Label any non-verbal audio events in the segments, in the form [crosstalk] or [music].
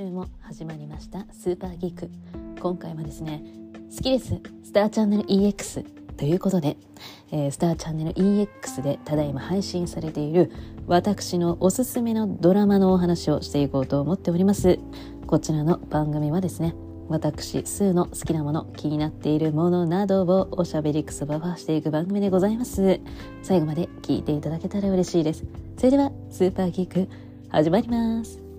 週も始まりましたスーパーギーク今回もですね好きですスターチャンネル EX ということで、えー、スターチャンネル EX でただいま配信されている私のおすすめのドラマのお話をしていこうと思っておりますこちらの番組はですね私、スーの好きなもの、気になっているものなどをおしゃべりくそばばしていく番組でございます。最後まで聞いていただけたら嬉しいです。それでは、スーパーギーク、始まります。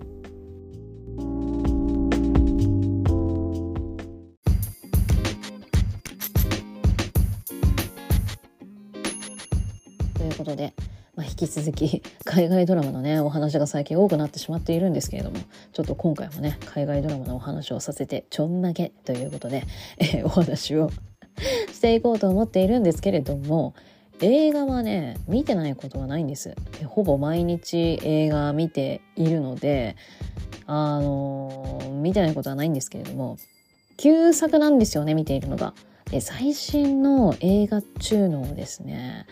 引き続き [laughs] 海外ドラマのねお話が最近多くなってしまっているんですけれどもちょっと今回もね海外ドラマのお話をさせてちょんまげということで、えー、[laughs] お話を [laughs] していこうと思っているんですけれども映画はね見てないことはないんです。ほぼ毎日映画見ているのであのー、見てないことはないんですけれども旧作なんですよね見ているのが。で最新の映画中のですね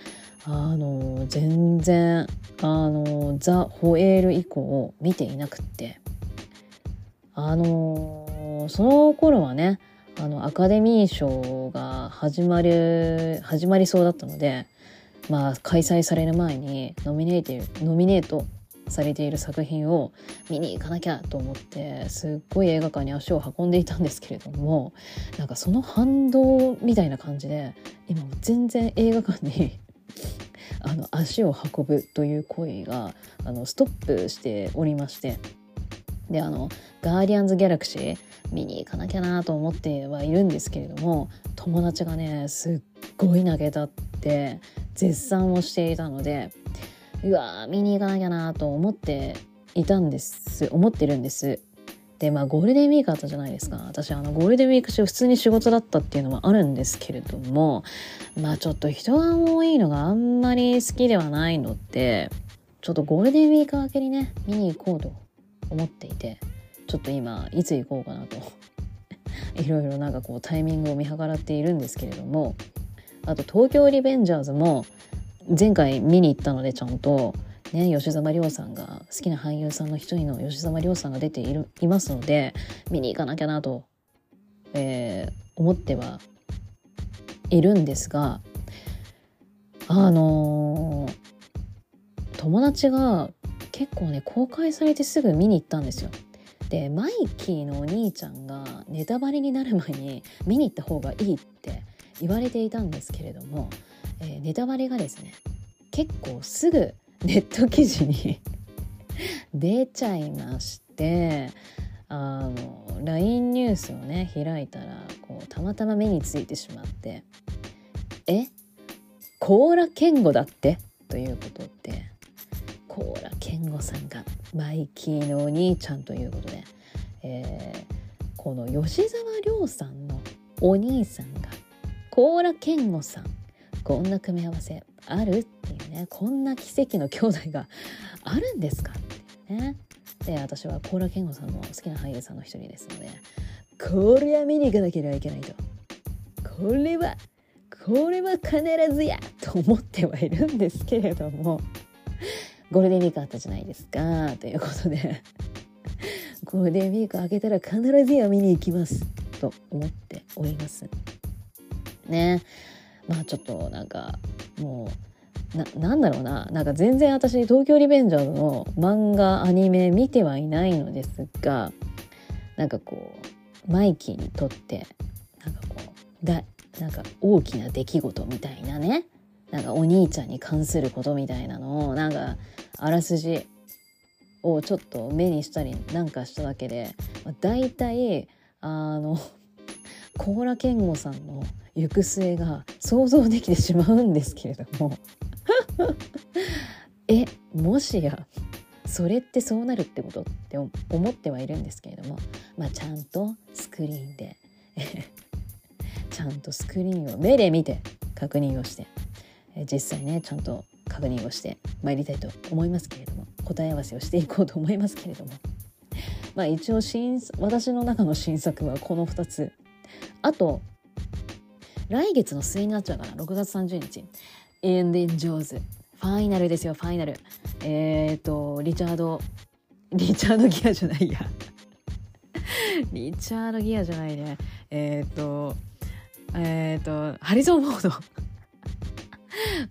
あの全然あのザ・ホエール以降見ていなくって。あのその頃はねあのアカデミー賞が始まる始まりそうだったのでまあ開催される前にノミネートノミネートされている作品を見に行かなきゃと思ってすっごい映画館に足を運んでいたんですけれどもなんかその反動みたいな感じで今全然映画館にあの足を運ぶという行為があのストップしておりまして。であの「ガーディアンズ・ギャラクシー」見に行かなきゃなと思ってはいるんですけれども友達がねすっごい投げたって絶賛をしていたのでうわー見に行かなきゃなと思っていたんです思ってるんです。でまあゴールデンウィークあったじゃないですか。私あのゴールデンウィーク中普通に仕事だったっていうのもあるんですけれどもまあちょっと人が多いのがあんまり好きではないのでちょっとゴールデンウィーク明けにね見に行こうと思っていてちょっと今いつ行こうかなと。[laughs] いろいろなんかこうタイミングを見計らっているんですけれどもあと東京リベンジャーズも前回見に行ったのでちゃんとね、吉沢亮さんが好きな俳優さんの一人の吉沢亮さんが出ているいますので見に行かなきゃなと、えー、思ってはいるんですがあのー、友達が結構ね公開されてすぐ見に行ったんですよ。でマイキーのお兄ちゃんがネタバレになる前に見に行った方がいいって言われていたんですけれども、えー、ネタバレがですね結構すぐネット記事に [laughs] 出ちゃいましてあの LINE ニュースをね開いたらこうたまたま目についてしまって「え？甲羅健吾だって?」ということで甲羅健吾さんがマイキーのお兄ちゃんということで、えー、この吉沢亮さんのお兄さんが甲羅健吾さんこんな組み合わせあるっていうね。こんな奇跡の兄弟があるんですかっていうね。で私はコーラ健吾さんも好きな俳優さんの一人ですのでこれは見に行かなければいけないと。これはこれは必ずやと思ってはいるんですけれどもゴールデンウィークあったじゃないですかということでゴールデンウィーク明けたら必ずや見に行きますと思っております。ね。まあちょっとなんかもうななんだろうな。なんか全然私東京リベンジャーズの漫画アニメ見てはいないのですがなんかこうマイキーにとってなんかこうだなんか大きな出来事みたいなね。なんかお兄ちゃんに関することみたいなのをなんかあらすじをちょっと目にしたりなんかしただけで、まあ、大体あの甲羅健吾さんの行く末が想像できてしまうんですけれども。[laughs] えもしやそれってそうなるってことって思ってはいるんですけれども、まあ、ちゃんとスクリーンで。[laughs] ちゃんとスクリーンを目で見て確認をして。実際ねちゃんと確認をして参りたいと思いますけれども。答え合わせをしていこうと思いますけれども。まあ一応新私の中の新作はこの2つあと来月の末になっちゃうから6月30日。エンディン・ジョーズ。ファイナルですよファイナル。えっ、ー、とリチャードリチャード・ギアじゃないや。[laughs] リチャード・ギアじゃないね。えっ、ー、とえっ、ー、とハリソン・フォード。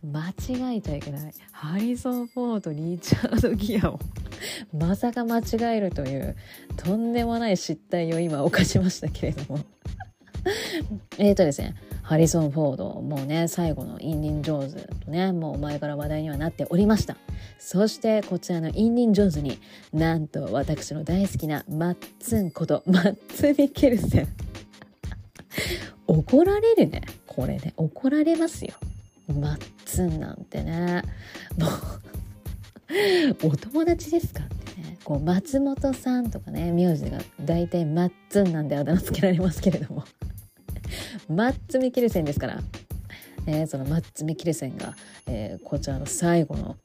間違えちゃいけない。ハリソン・フォードリチャード・ギアを。まさか間違えるというとんでもない失態を今犯しましたけれども。[laughs] えっとですねハリソン・フォードもうね最後のインディン・ジョーズとねもう前から話題にはなっておりました。そしてこちらのインディン・ジョーズになんと私の大好きなマッツンことマッツ・ミケルセン。[laughs] 怒られるね。これね怒られますよ。マッツンなんてね。もう [laughs] お友達ですかってね。こう松本さんとかね名字が大体マッツンなんであだ名つけられますけれども。マッツ・ミキルセンですから、えー、そのマッツ・ミキルセンが、えー、こちらの最後の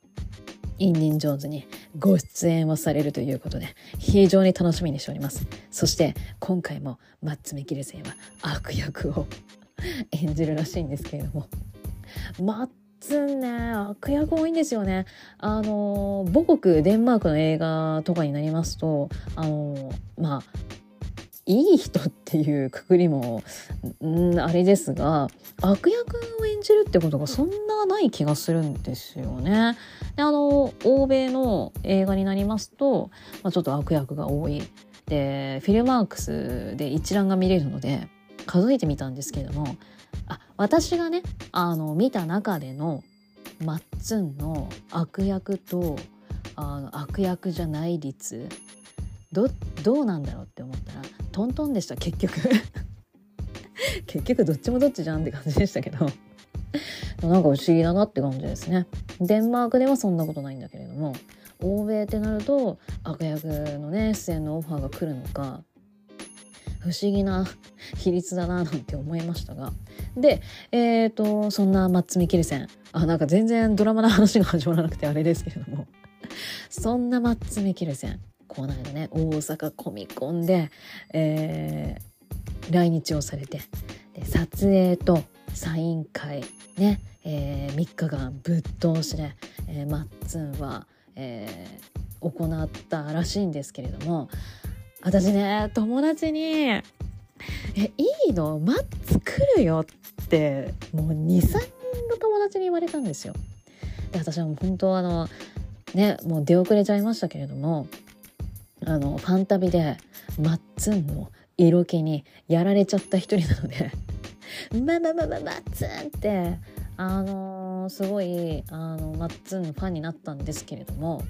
インディン・ジョーンズにご出演をされるということで非常に楽しみにしております。そして今回もマッツ・ミキルセンは悪役を [laughs] 演じるらしいんですけれども。マッツンね悪役多いんですよね。あの母国デンマークの映画とかになりますとあのまあいい人っていうくくりも、ん、あれですが悪役を演じるってことがそんなない気がするんですよね。であの欧米の映画になりますと、まあ、ちょっと悪役が多い。でフィルマークスで一覧が見れるので数えてみたんですけれどもあ私がねあの見た中でのマッツンの悪役とあの悪役じゃない率どどうなんだろうって思ったらトントンでした結局。[laughs] 結局どっちもどっちじゃんって感じでしたけど。なんか不思議だなって感じですね。デンマークではそんなことないんだけれども欧米ってなると悪役のね出演のオファーが来るのか不思議な比率だななんて思いましたが。でえっ、ー、とそんなマッツ・ミキルセン。あなんか全然ドラマの話が始まらなくてあれですけれども。そんなマッツ・ミキルセン。この間ね大阪コミコンで、えー、来日をされてで撮影とサイン会ね、えー、3日間ぶっ通しで、えー、マッツンは、えー、行ったらしいんですけれども私ね友達に「えいいの？マッツ来るよ」ってもう23人の友達に言われたんですよ。で私はもう本当あのねもう出遅れちゃいましたけれどもあのファンタビでマッツンの色気にやられちゃった一人なのでまあまあまあまあマッツンってあのー、すごいあのマッツンのファンになったんですけれども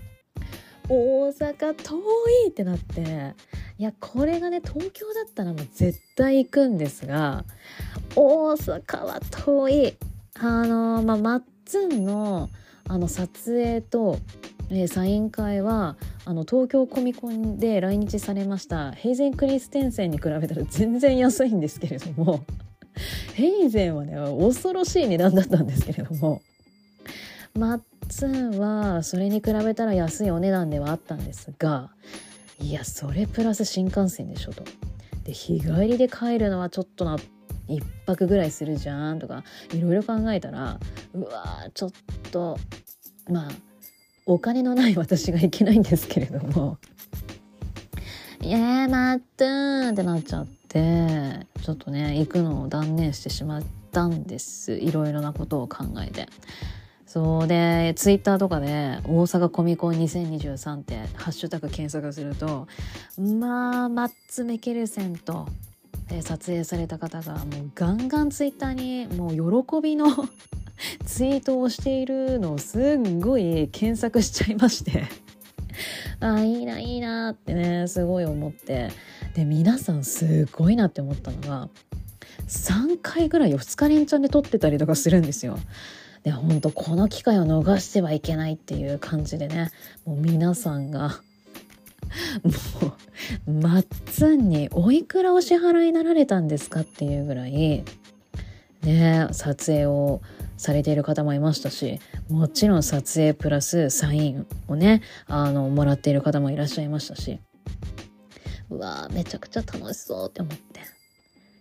大阪遠いってなっていやこれがね東京だったらもう絶対行くんですが大阪は遠い。あのー、まあマッツンのあの撮影とえー、サイン会はあの東京コミコンで来日されましたヘイゼン・クリステンセンに比べたら全然安いんですけれども [laughs] ヘイゼンはね恐ろしい値段だったんですけれどもマッツンはそれに比べたら安いお値段ではあったんですがいやそれプラス新幹線でしょと。で日帰りで帰るのはちょっとな1泊ぐらいするじゃんとかいろいろ考えたらうわちょっとまあお金のない私がいけないんですけれども「い [laughs] や待ってー」ってなっちゃってちょっとね行くのを断念してしまったんですいろいろなことを考えて。そうでツイッターとかで「大阪コミコン2023」ってハッシュタグ検索するとまあマッツ・メケルセンと撮影された方がもうガンガンツイッターにもう喜びの [laughs] ツイートをしているのをすっごい検索しちゃいまして [laughs] あいいないいなってねすごい思ってで皆さんすごいなって思ったのが3回ぐらい2日連チャンで撮ってたりとかするんですよ。で本当この機会を逃してはいけないっていう感じでねもう皆さんがもうマッツンにおいくらお支払いになられたんですかっていうぐらいね撮影をされている方もいましたしもちろん撮影プラスサインをねあのもらっている方もいらっしゃいましたし。うわめちゃくちゃ楽しそうって思って。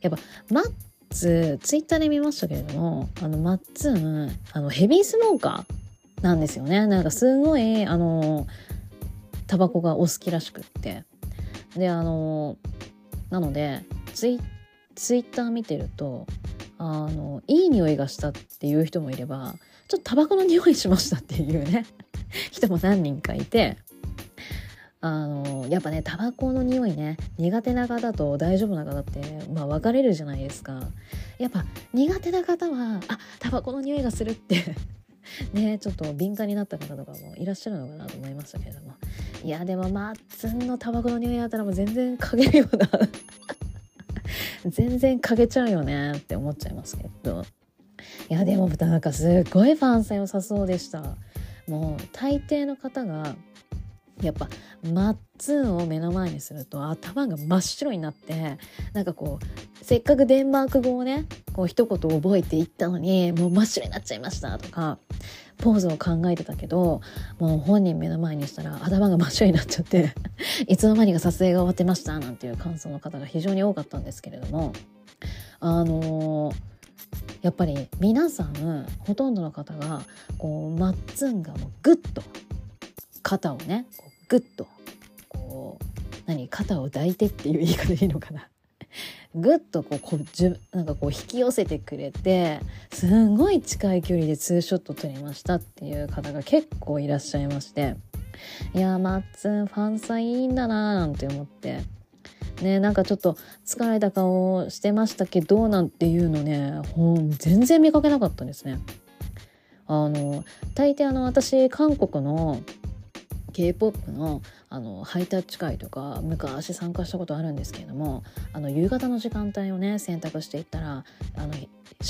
やっぱマッツツイッターで見ましたけれどもあのマッツンあのヘビースモーカーなんですよね。なんかすごいあのタバコがお好きらしくって。であのなのでツイツイッター見てるとあのいい匂いがしたっていう人もいればちょっとタバコの匂いしましたっていうね [laughs] 人も何人かいてあのやっぱねタバコの匂いね苦手な方と大丈夫な方ってまあ分かれるじゃないですか。やっぱ苦手な方はあタバコの匂いがするって [laughs] ねちょっと敏感になった方とかもいらっしゃるのかなと思いましたけれども。いやでもマッツンのタバコの匂いだったらもう全然嗅げるような [laughs] 全然嗅げちゃうよねって思っちゃいますけど。いやでも豚なんかすっごいファン性良さそうでした。もう大抵の方がやっぱマッツンを目の前にすると頭が真っ白になってなんかこうせっかくデンマーク語をねこう一言覚えていったのにもう真っ白になっちゃいましたとかポーズを考えてたけどもう本人目の前にしたら頭が真っ白になっちゃって [laughs] いつの間にか撮影が終わってましたなんていう感想の方が非常に多かったんですけれどもあのー、やっぱり皆さんほとんどの方がこうマッツンがもうグッと肩をねグッとこう何肩を抱いてっていう言い方でいいのかな。[laughs] ぐっとこうこうじゅなんかこう引き寄せてくれてすんごい近い距離でツーショット撮りましたっていう方が結構いらっしゃいまして。いやマッツンファンさんいいんだなーなんて思って。ねなんかちょっと疲れた顔してましたけどなんていうのねほん全然見かけなかったんですね。あの大抵あの私韓国の K-POP のあのハイタッチ会とか昔参加したことあるんですけれどもあの夕方の時間帯をね選択していったらあの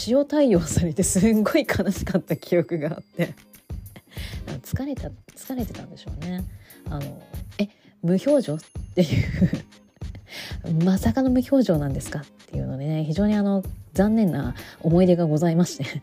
塩対応されてすんごい悲しかった記憶があって。[laughs] 疲れた疲れてたんでしょうね。あのえ無表情っていう [laughs] まさかの無表情なんですかっていうのでね非常にあの残念な思い出がございまして。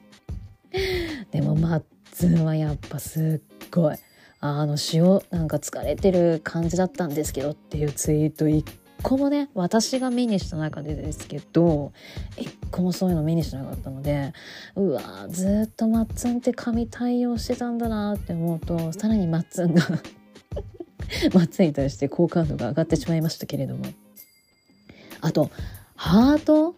[laughs] でもマッツンはやっぱすっごい。あの塩なんか疲れてる感じだったんですけどっていうツイート一個もね私が目にした中でですけど一個もそういうの目にしなかったのでうわずっとマッツンって神対応してたんだなって思うとさらにマッツンが [laughs] マッツンに対して好感度が上がってしまいましたけれども。あとハート？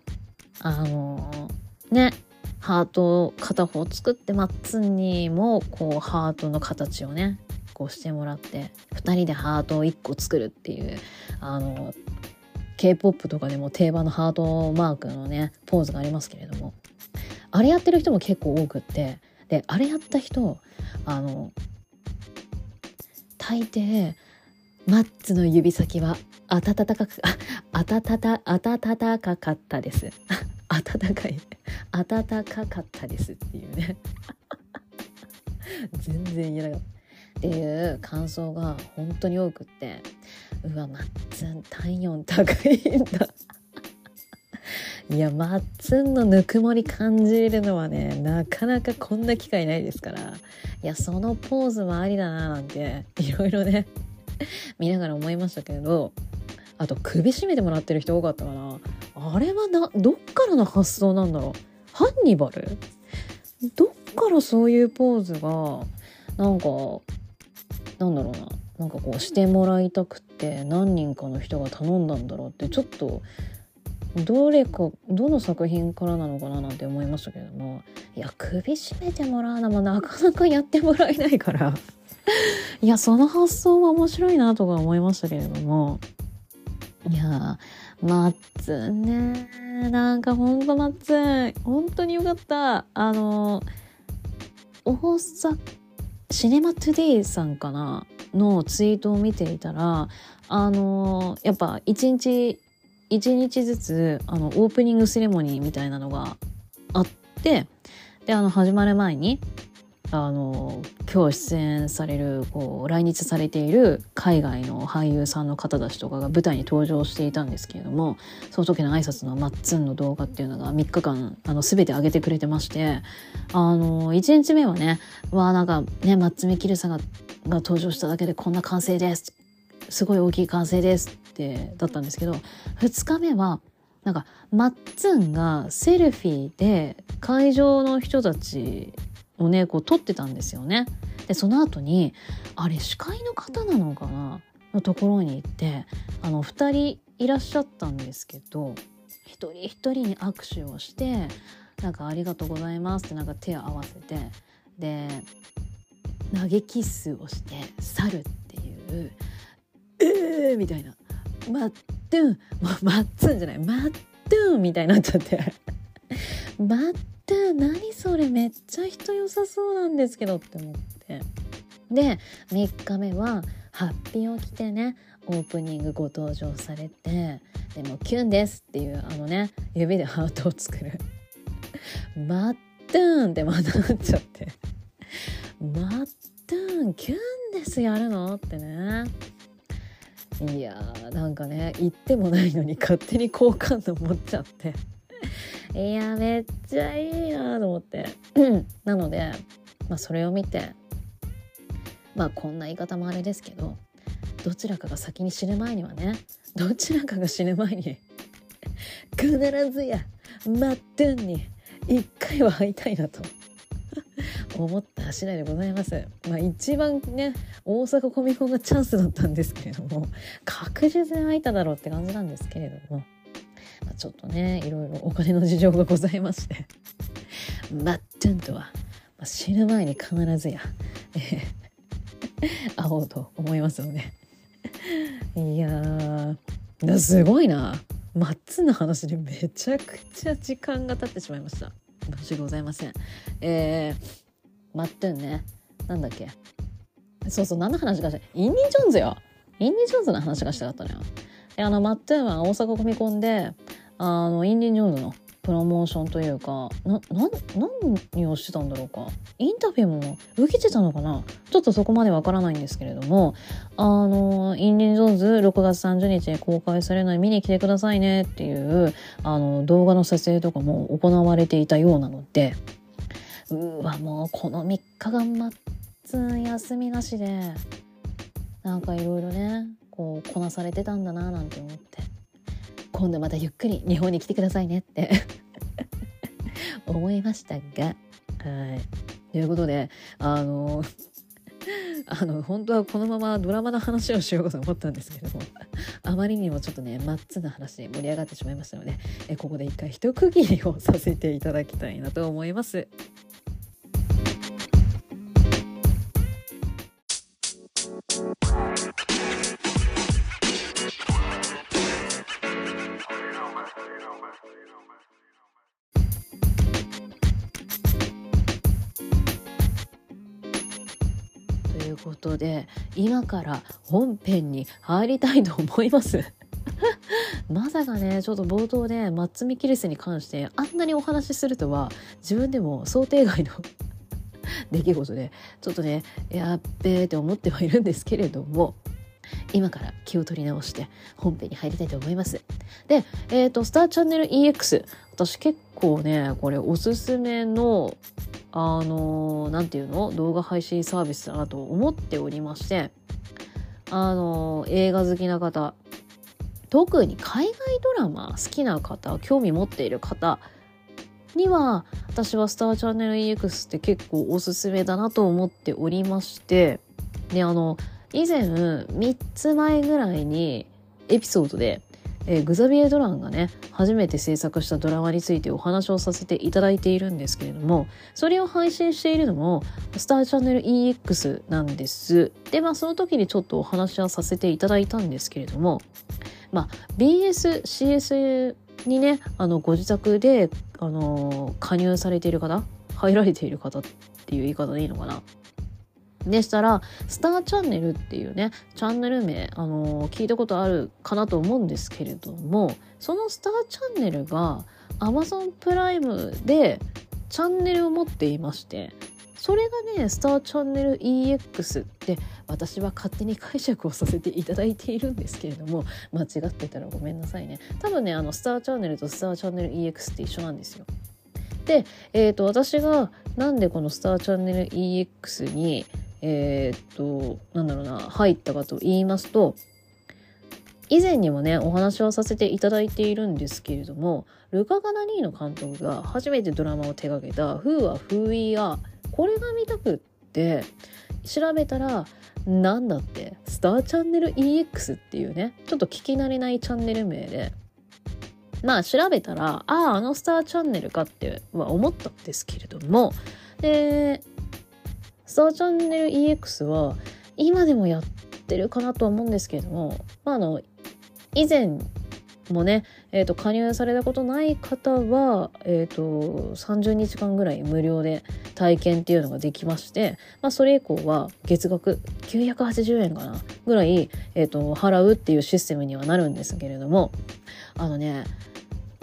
あのねハートを片方作ってマッツンにもこうハートの形をねこうしてもらって2人でハートを1個作るっていうあの K-POP とかでも定番のハートマークのねポーズがありますけれどもあれやってる人も結構多くってであれやった人あの大抵マッツの指先は温かくあ温た温かかったです。[laughs] 温かい。温かかったですっていうね。[laughs] 全然言えなかった。っていう感想が本当に多くってうわマッツン体温高いんだ。[laughs] いやマッツンのぬくもり感じるのはねなかなかこんな機会ないですから。いやそのポーズもありだななんていろいろね見ながら思いましたけどあと首絞めてもらってる人多かったかな。あれはなどっからの発想なんだろう。ハンニバル？どっからそういうポーズがなんかなんだろうな。なんかこうしてもらいたくって何人かの人が頼んだんだろうってちょっとどれかどの作品からなのかななんて思いましたけれども。いや首絞めてもらうのもなかなかやってもらえないから。[laughs] いやその発想は面白いなとか思いましたけれども。いやマッツンね。なんかほんとマッツン本当によかった。あの大阪シネマトゥデイさんかなのツイートを見ていたらあのやっぱ一日一日ずつあのオープニングセレモニーみたいなのがあってであの始まる前にあの今日出演されるこう来日されている海外の俳優さんの方たちとかが舞台に登場していたんですけれどもその時の挨拶のマッツンの動画っていうのが3日間あの全て上げてくれてましてあの1日目はねわあなんかねマッツン・ミキルさんがが登場しただけでこんな完成です。すごい大きい完成ですってだったんですけど2日目はなんかマッツンがセルフィーで会場の人たちをねこう撮ってたんですよね。でその後にあれ司会の方なのかな？のところに行ってあの2人いらっしゃったんですけど一人一人に握手をしてなんか「ありがとうございます」ってなんか手を合わせてで投げキッスをして去るっていう「えー!」みたいな「マットゥン」もうマッツじゃないマットゥンみたいになっちゃって「[laughs] マットゥン何それめっちゃ人良さそうなんですけど」って思って。で3日目はハッピーを着てねオープニングご登場されてでもキュンですっていうあのね指でハートを作る。マットゥーンってまたなっちゃって。マットゥーンキュンですやるのってね。いやーなんかね言ってもないのに勝手に好感度持っちゃって。[laughs] いやめっちゃいいなと思って [clears throat] なので、まあ、それを見てまあこんな言い方もあれですけどどちらかが先に死ぬ前にはねどちらかが死ぬ前に [laughs] 必ずやマットゥンに一回は会いたいなと [laughs] 思った次第でございます。まあ一番ね大阪コミコンがチャンスだったんですけれども確実に会えただろうって感じなんですけれども、まあ、ちょっとねいろいろお金の事情がございまして。マットゥンとは、まあ、死ぬ前に必ずや、[laughs] 会おうと思いますので。いやーすごいな。マッツンの話でめちゃくちゃ時間が経ってしまいました。申し訳ございません。えー、マットゥンねなんだっけ。そうそう何の話かしたインディ・ジョーンズよ。インディ・ジョーンズの話がしたかったのよ。であのマットゥーンは大阪コミコンであのインディ・ジョーンズのプロモーションというかなな何をしてたんだろうか。インタビューも受けてたのかな。ちょっとそこまでわからないんですけれどもあのインディ・ジョーンズ6月30日に公開されるのに見に来てくださいねっていうあの動画の撮影とかも行われていたようなのでうわもうこの3日間まっつん休みなしでなんかいろいろねこうこなされてたんだななんて思って。今度またゆっくり日本に来てくださいねって。[laughs] 思いましたが。はい。ということであの [laughs] あの本当はこのままドラマの話をしようと思ったんですけどもあまりにもちょっとねマッツな話盛り上がってしまいましたのでえここで一回一区切りをさせていただきたいなと思います。ことで今から本編に入りたいと思います。[laughs] まさかねちょっと冒頭でマッツミキリスに関してあんなにお話しするとは自分でも想定外の [laughs] 出来事でちょっとねやっべーって思ってはいるんですけれども今から気を取り直して本編に入りたいと思います。で、えっ、ー、と、スターチャンネル EX。私結構ね、これおすすめのあの何て言うの？動画配信サービスだなと思っておりましてあの映画好きな方特に海外ドラマ好きな方興味持っている方には私はスターチャンネル EX って結構おすすめだなと思っておりましてであの以前3つ前ぐらいにエピソードでえー、グザビエ・ドランがね初めて制作したドラマについてお話をさせていただいているんですけれどもそれを配信しているのもスターチャンネル EX なんです。でまあその時にちょっとお話はさせていただいたんですけれどもまあ BSCS にねあのご自宅であの加入されている方入られている方っていう言い方でいいのかな。でしたら、スターチャンネルっていうね、チャンネル名、あのー、聞いたことあるかなと思うんですけれども、そのスターチャンネルが Amazon プライムでチャンネルを持っていまして、それがね、スターチャンネル EX って私は勝手に解釈をさせていただいているんですけれども、間違ってたらごめんなさいね。多分ね、あの、スターチャンネルとスターチャンネル EX って一緒なんですよ。で、えっ、ー、と、私がなんでこのスターチャンネル EX にえー、っとなんだろうな入ったかと言いますと以前にもねお話をさせていただいているんですけれどもルカ・ガナニーノ監督が初めてドラマを手掛けた「Who は Who We Are」これが見たくって調べたらなんだってスターチャンネル EX っていうねちょっと聞き慣れないチャンネル名でまあ調べたらあああのスターチャンネルかっては思ったんですけれどもでスターチャンネル EX は今でもやってるかなとは思うんですけれども、まあ、あの以前もね、えーと、加入されたことない方は、えーと、30日間ぐらい無料で体験っていうのができまして、まあ、それ以降は月額980円かなぐらい、えーと払うっていうシステムにはなるんですけれどもあのね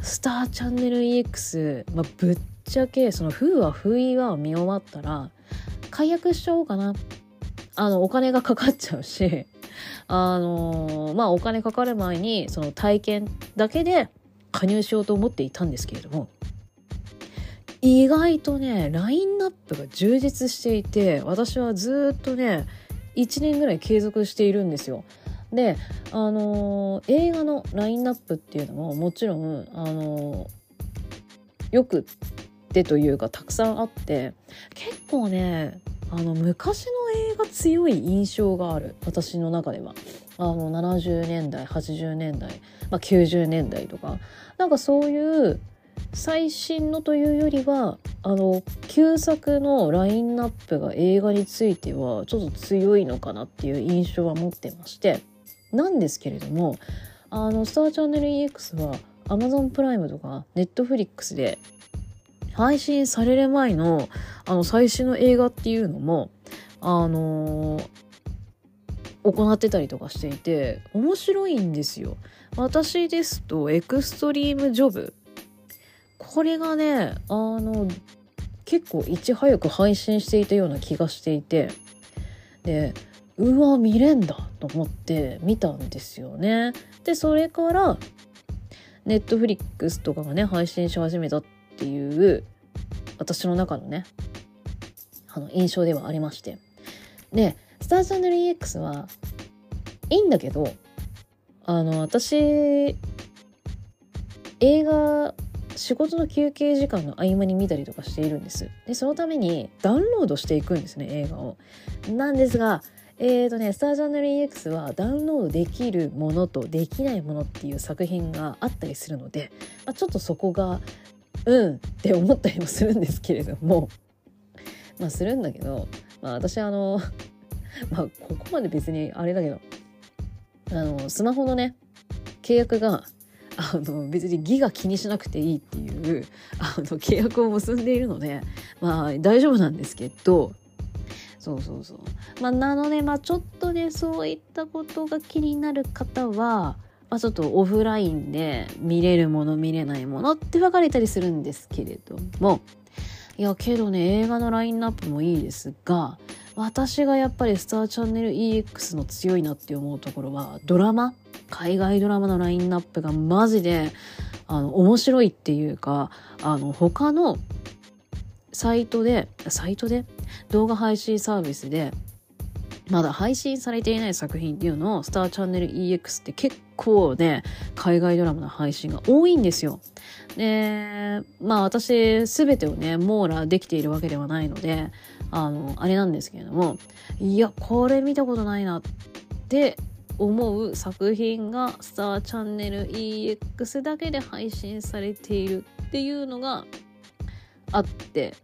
スターチャンネル EX、まあ、ぶっちゃけその「風は不意は」見終わったら解約しちゃおうかな。あのお金がかかっちゃうし。[laughs] あのまあお金かかる前にその体験だけで加入しようと思っていたんですけれども。意外とねラインナップが充実していて私はずっとね1年ぐらい継続しているんですよ。であのー、映画のラインナップっていうのももちろん、あのー、よくってというかたくさんあって結構ねあの昔の映画強い印象がある。私の中では。あの70年代80年代、まあ、90年代とか。なんかそういう最新のというよりはあの旧作のラインナップが映画についてはちょっと強いのかなっていう印象は持ってまして。なんですけれどもあのスターチャンネル EX は Amazon プライムとか Netflix で配信される前のあの最新の映画っていうのもあのー、行ってたりとかしていて面白いんですよ。私ですとエクストリームジョブこれがねあの結構いち早く配信していたような気がしていてでうわ見れんだと思って見たんですよね。でそれからネットフリックスとかがね配信し始めたってていう私の中のねあの印象ではありまして。でスターチャンネル EX はいいんだけどあの私映画仕事の休憩時間の合間に見たりとかしているんです。でそのためにダウンロードしていくんですね映画を。なんですがえーとね、スターチャンネル EX はダウンロードできるものとできないものっていう作品があったりするので、まあ、ちょっとそこがうんって思ったりもするんですけれども。まあするんだけど、まあ、私あの [laughs] まあここまで別にあれだけどあのスマホのね契約があの別にギガ気にしなくていいっていうあの契約を結んでいるのでまあ大丈夫なんですけど。そうそうそう。まあなのでまあちょっとねそういったことが気になる方はまあ、ちょっとオフラインで見れるもの見れないものって分かれたりするんですけれども。いやけどね映画のラインナップもいいですが私がやっぱりスターチャンネル EX の強いなって思うところはドラマ？海外ドラマのラインナップがマジであの面白いっていうかあの他のサイトでサイトで？動画配信サービスでまだ配信されていない作品っていうのをスターチャンネル EX って結構ね、海外ドラマの配信が多いんですよ。で、まあ私全てをね、網羅できているわけではないので、あの、あれなんですけれども、いや、これ見たことないなって思う作品がスターチャンネル EX だけで配信されているっていうのがあって、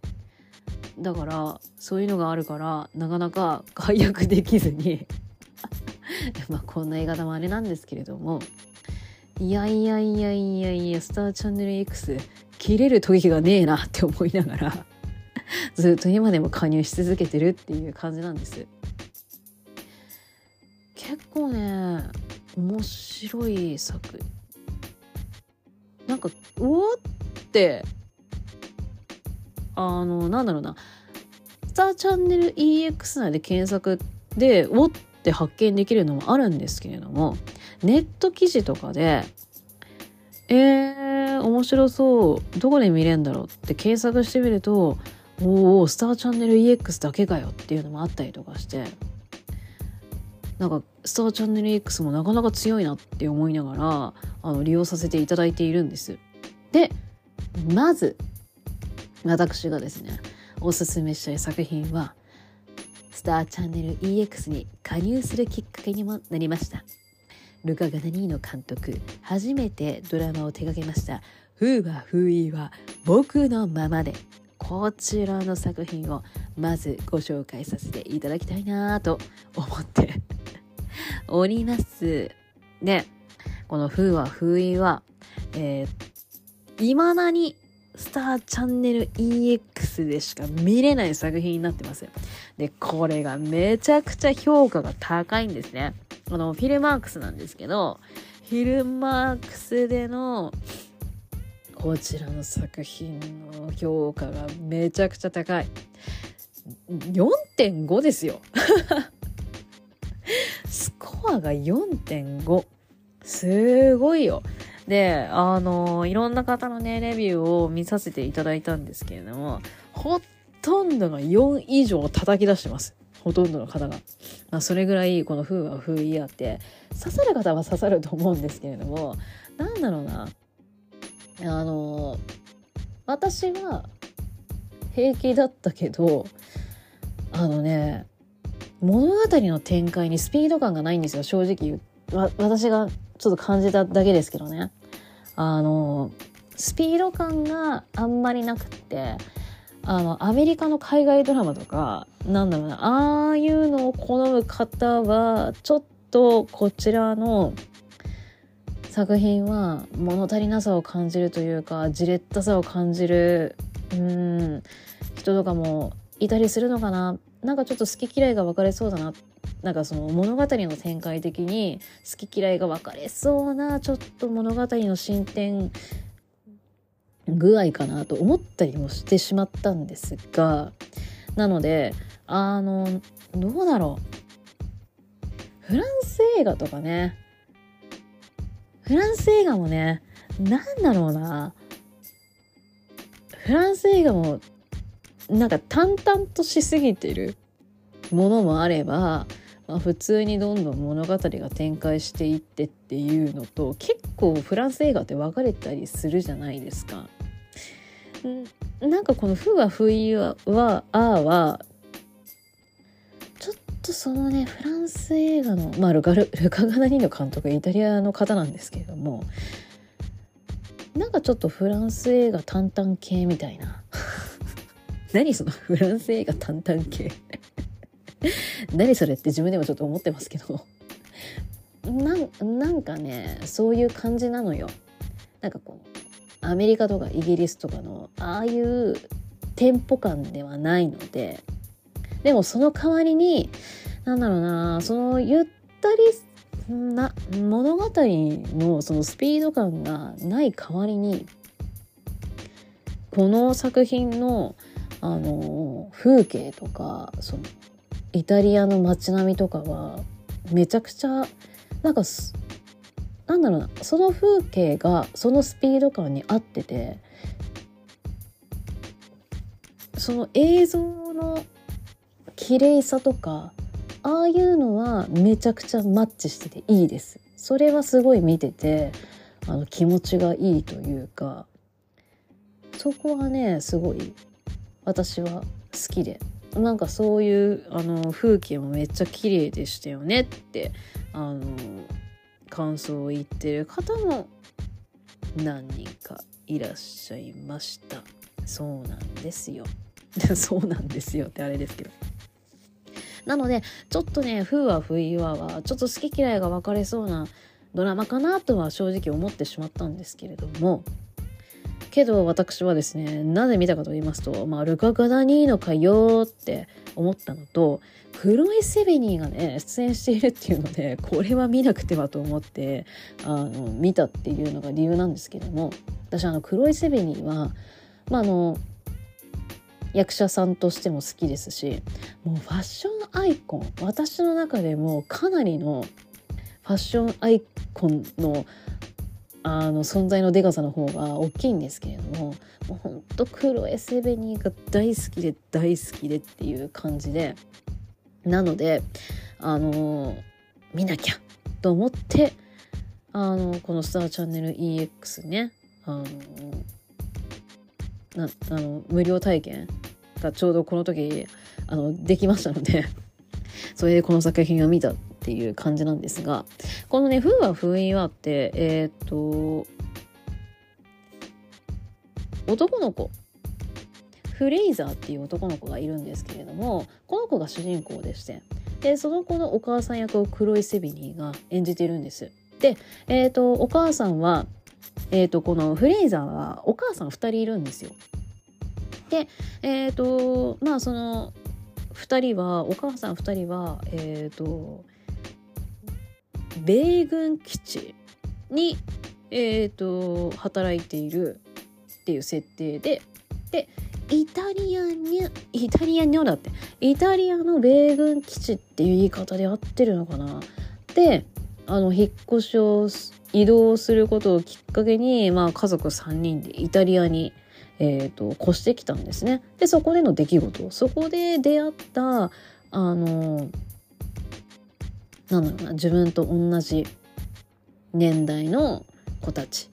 だからそういうのがあるからなかなか解約できずに [laughs] まあこんな言い方もあれなんですけれどもいやいやいやいやいやスターチャンネル X 切れる時がねえなって思いながら [laughs] ずっと今でも加入し続けてるっていう感じなんです。結構ね面白い作なんかうおってあのなんだろうな。スターチャンネル EX 内で検索でおって発見できるのもあるんですけれどもネット記事とかでえー、面白そうどこで見れるんだろうって検索してみるとおおスターチャンネル EX だけかよっていうのもあったりとかしてなんかスターチャンネル EX もなかなか強いなって思いながらあの利用させていただいているんです。でまず私がですねおすすめしたい作品はスターチャンネル EX に加入するきっかけにもなりました。ルカ・ガダニーノ監督初めてドラマを手掛けました「フーはフーイは僕のままで」こちらの作品をまずご紹介させていただきたいなと思って。おります。でこの「フーはフーイは」えー、未だにスターチャンネル EX でしか見れない作品になってます。で、これがめちゃくちゃ評価が高いんですね。あの、フィルマークスなんですけど、フィルマークスでのこちらの作品の評価がめちゃくちゃ高い。4.5ですよ。[laughs] スコアが4.5。すごいよ。で、あの、いろんな方のね、レビューを見させていただいたんですけれども、ほとんどが4以上叩き出してます。ほとんどの方が。まあ、それぐらい、この風は風イヤーって、刺さる方は刺さると思うんですけれども、なんだろうな。あの、私は平気だったけど、あのね、物語の展開にスピード感がないんですよ、正直。私がちょっと感じただけですけどね。あの、スピード感があんまりなくって、あの、アメリカの海外ドラマとか、なんだろうな、ああいうのを好む方は、ちょっとこちらの作品は物足りなさを感じるというか、じれったさを感じる、うん、人とかもいたりするのかな。なんかちょっと好き嫌いが分かれそうだな。なんかその物語の展開的に好き嫌いが分かれそうなちょっと物語の進展具合かなと思ったりもしてしまったんですがなのであのどうだろう。フランス映画とかね。フランス映画もねなんだろうな。フランス映画もなんか淡々としすぎてるものもあればまあ、普通にどんどん物語が展開していってっていうのと結構フランス映画って分かれたりするじゃないですか。んなんかこの「ふ」は「ふいは」は「あ」はちょっとそのねフランス映画のまあルカルルカ・ガナニーノ監督イタリアの方なんですけれどもなんかちょっとフランス映画淡々系みたいな [laughs] 何そのフランス映画淡々系。何それって自分でもちょっと思ってますけど。なんかねそういう感じなのよ。なんかこうアメリカとかイギリスとかのああいうテンポ感ではないので。でもその代わりになんだろうなそのゆったりな物語のそのスピード感がない代わりにこの作品のあの風景とかそのイタリアの街並みとかはめちゃくちゃなんかなんだろうなその風景がそのスピード感に合っててその映像の綺麗さとかああいうのはめちゃくちゃマッチしてていいです。それはすごい見ててあの気持ちがいいというかそこはねすごい私は好きで。なんかそういうあの風景もめっちゃ綺麗でしたよねってあの感想を言ってる方も何人かいらっしゃいました。そうなんですよ。[laughs] そうなんですよってあれですけど。なのでちょっとね「風は冬は」はちょっと好き嫌いが分かれそうなドラマかなとは正直思ってしまったんですけれどもけど私はですねなぜ見たかと言いますと、まあ、ルカ・ガダニーノかよって思ったのとクロエ・セベニーがね出演しているっていうのでこれは見なくてはと思ってあの見たっていうのが理由なんですけども私あのクロエ・セベニーは、まあ、あの役者さんとしても好きですしもうファッションアイコン私の中でもかなりのファッションアイコンのあの存在のでかさの方が大きいんですけれどももうほんとクロエ・セベニーが大好きで大好きでっていう感じでなのであの見なきゃと思ってあのこのスターチャンネル EX ねあのなあの無料体験がちょうどこの時あのできましたのでそれでこの作品を見たっていう感じなんですがこのね「風は封印は」ってえー、っと男の子フレイザーっていう男の子がいるんですけれどもこの子が主人公でしてでその子のお母さん役をクロイ・セビニーが演じてるんです。で、えーと、お母さんは、えーと、このフレイザーはお母さん2人いるんですよ。でえっ、ー、とまあその2人はお母さん2人はえっ、ー、と米軍基地に、えーと働いているっていう設定ででイタリアにイタリアにだってイタリアの米軍基地っていう言い方で合ってるのかなであの引っ越しを移動することをきっかけに、まあ、家族3人でイタリアに、えーと、越してきたんですね。でそこでの出来事そこで出会ったあのなんだろうな自分と同じ年代の子たち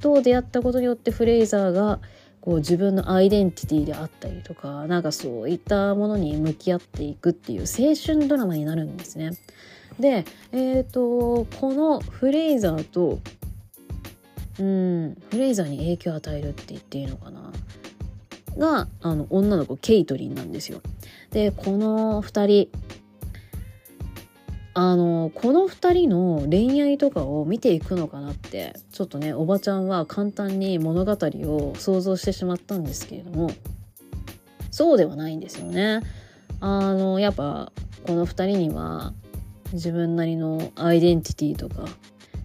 と出会ったことによってフレイザーがこう自分のアイデンティティであったりとかなんかそういったものに向き合っていくっていう青春ドラマになるんですね。でえ、ー、とこのフレイザーとうんフレイザーに影響を与えるって言っていいのかな？があの女の子ケイトリンなんですよ。でこの2人あのこの2人の恋愛とかを見ていくのかなってちょっとねおばちゃんは簡単に物語を想像してしまったんですけれどもそうではないんですよね。あのやっぱこの2人には自分なりのアイデンティティとか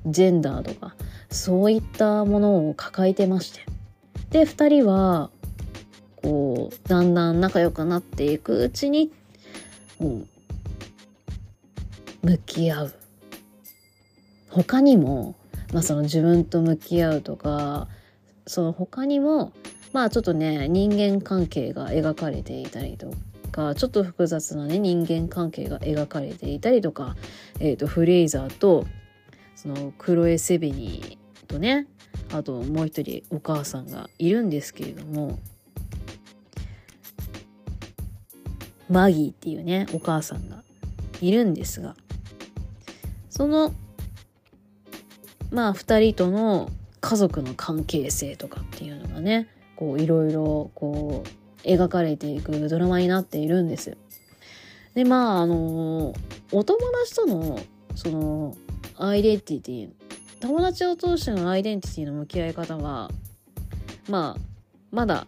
ジェンダーとかそういったものを抱えてましてで2人はこうだんだん仲良くなっていくうちに、う、向き合う。他にも、まあ、その自分と向き合うとかその他にもまあちょっとね人間関係が描かれていたりとかちょっと複雑なね人間関係が描かれていたりとか、えーと、フレイザーとそのクロエ・セベニーとねあともう一人お母さんがいるんですけれどもマギーっていうねお母さんがいるんですがそのまあ2人との家族の関係性とかっていうのがねこういろいろこう描かれていくドラマになっているんです。でまああのお友達とのそのアイデンティティ友達を通してのアイデンティティの向き合い方はまあまだ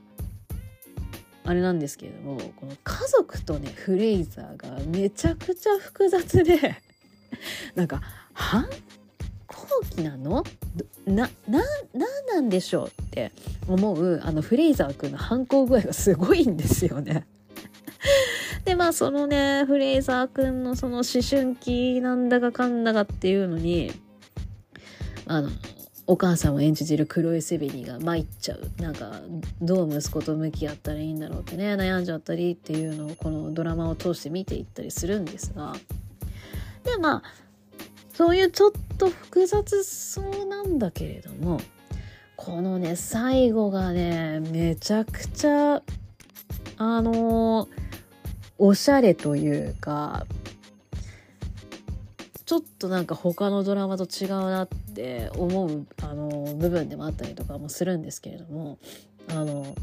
あれなんですけれどもこの家族とねフレイザーがめちゃくちゃ複雑で [laughs] なんか反抗期なの？なななんなんでしょうって思うあのフレイザー君の反抗具合がすごいんですよね。[laughs] でまあそのねフレイザー君のその思春期なんだかかんだかっていうのにあのお母さんを演じてるクロエ・セベリが参っちゃう。なんかどう息子と向き合ったらいいんだろうってね悩んじゃったりっていうのをこのドラマを通して見ていったりするんですが。でまあそういうちょっと複雑そうなんだけれどもこのね最後がねめちゃくちゃあのおしゃれというかちょっとなんか他のドラマと違うなって思うあの部分でもあったりとかもするんですけれどもあの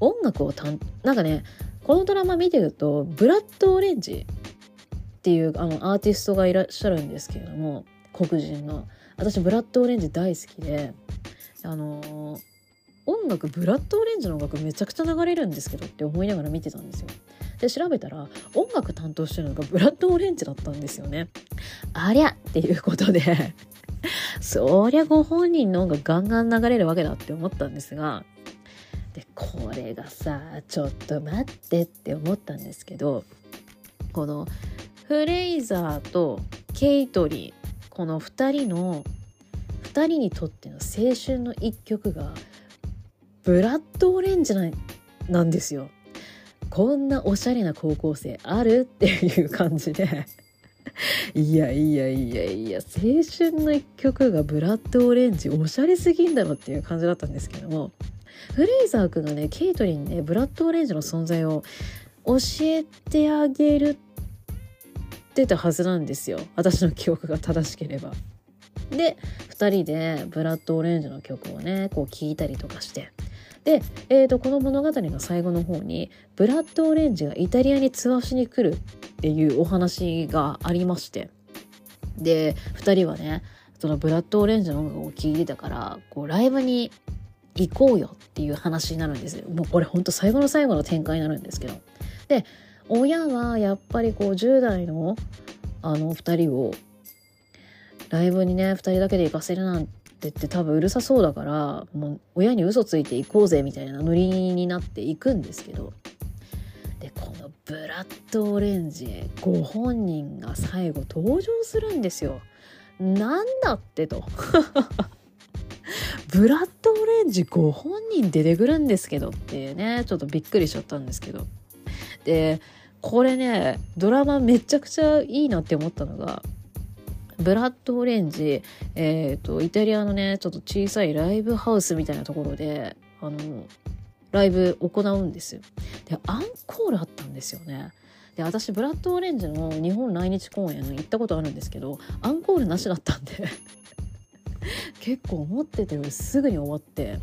音楽をたんなんかねこのドラマ見てるとブラッドオレンジっていうあのアーティストがいらっしゃるんですけれども黒人の私ブラッドオレンジ大好きであの音楽ブラッドオレンジの音楽めちゃくちゃ流れるんですけどって思いながら見てたんですよ。で調べたら音楽担当してるのが [laughs] ブラッドオレンジだったんですよね。ありゃっていうことで [laughs] そりゃご本人の音楽ガンガン流れるわけだって思ったんですがでこれがさちょっと待ってって思ったんですけどこのフレイザーとケイトリンこの2人の2人にとっての青春の一曲がブラッドオレンジなんですよ。こんなおしゃれな高校生ある？っていう感じで。いやいやいやいや青春の一曲がブラッドオレンジおしゃれすぎんだろっていう感じだったんですけども。フレイザー君がねケイトリンねブラッドオレンジの存在を教えてあげるってたはずなんですよ。私の記憶が正しければ。で2人でブラッドオレンジの曲をねこう聴いたりとかして。で、えーと、この物語の最後の方にブラッドオレンジがイタリアにツアーしに来るっていうお話がありまして。で2人はねそのブラッドオレンジの音楽を聴いてたからこうライブに行こうよっていう話になるんですよ。もうこれほんと最後の最後の展開になるんですけど。で親はやっぱりこう10代のあの2人をライブにね2人だけで行かせるなんてって多分うるさそうだからもう親に嘘ついて行こうぜみたいなノリになっていくんですけどでこのブラッドオレンジご本人が最後登場するんですよ。なんだってと。[laughs] ブラッドオレンジご本人出てくるんですけどっていうねちょっとびっくりしちゃったんですけどでこれねドラマめちゃくちゃいいなって思ったのがブラッドオレンジ、えーと、イタリアのねちょっと小さいライブハウスみたいなところであのライブ行うんですよ。でアンコールあったんですよね。で私ブラッドオレンジの日本来日公演行ったことあるんですけどアンコールなしだったんで [laughs] 結構思ってたよりすぐに終わって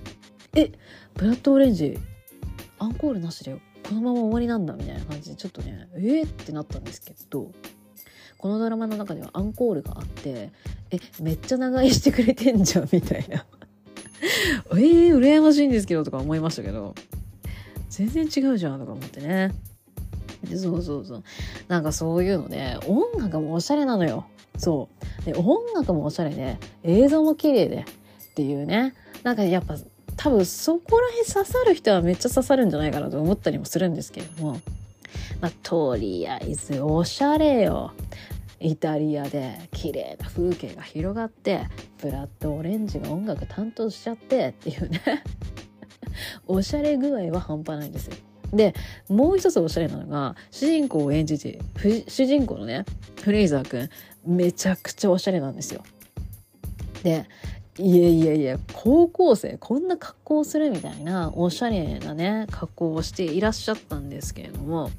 えブラッドオレンジアンコールなしでこのまま終わりなんだみたいな感じでちょっとねえー、ってなったんですけどこのドラマの中ではアンコールがあってえめっちゃ長居してくれてんじゃんみたいな。[laughs] えー、羨ましいんですけどとか思いましたけど全然違うじゃんとか思ってね。でそうそうそう。なんかそういうので音楽もおしゃれなのよ。そう。で音楽もおしゃれで映像も綺麗でっていうね。なんかやっぱ多分そこら辺刺さる人はめっちゃ刺さるんじゃないかなと思ったりもするんですけれどもまあとりあえずおしゃれよイタリアで綺麗な風景が広がってブラッドオレンジが音楽担当しちゃってっていうね [laughs] おしゃれ具合は半端ないんですよ。でもう一つおしゃれなのが主人公を演じて主人公のねフレイザー君めちゃくちゃおしゃれなんですよ。でいやいやいや高校生こんな格好するみたいなおしゃれなね格好をしていらっしゃったんですけれども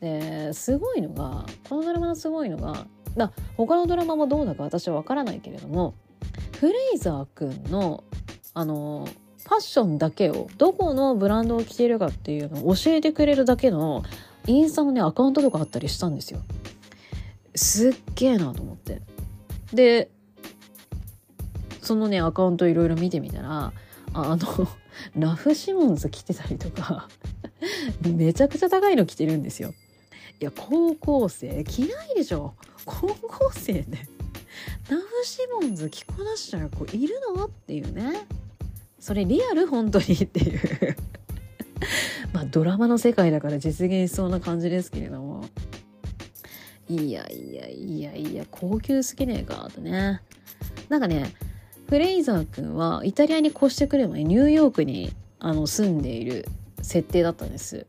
ですごいのがこのドラマのすごいのがだ他のドラマもどうだか私は分からないけれどもフレイザー君のあのファッションだけをどこのブランドを着ているかっていうのを教えてくれるだけのインスタのねアカウントとかあったりしたんですよ。すっげえなと思って。でそのねアカウントいろいろ見てみたらあの [laughs] ラフシモンズ着てたりとか [laughs] めちゃくちゃ高いの着てるんですよ。いや高校生着ないでしょ。高校生ねラフシモンズ着こなしちゃういるのっていうね。それリアル本当にっていう。[laughs] まあドラマの世界だから実現しそうな感じですけれども。いやいやいやいや高級すぎねえかとね。なんかねフレイザー君はイタリアに越してくる前ニューヨークにあの住んでいる設定だったんです。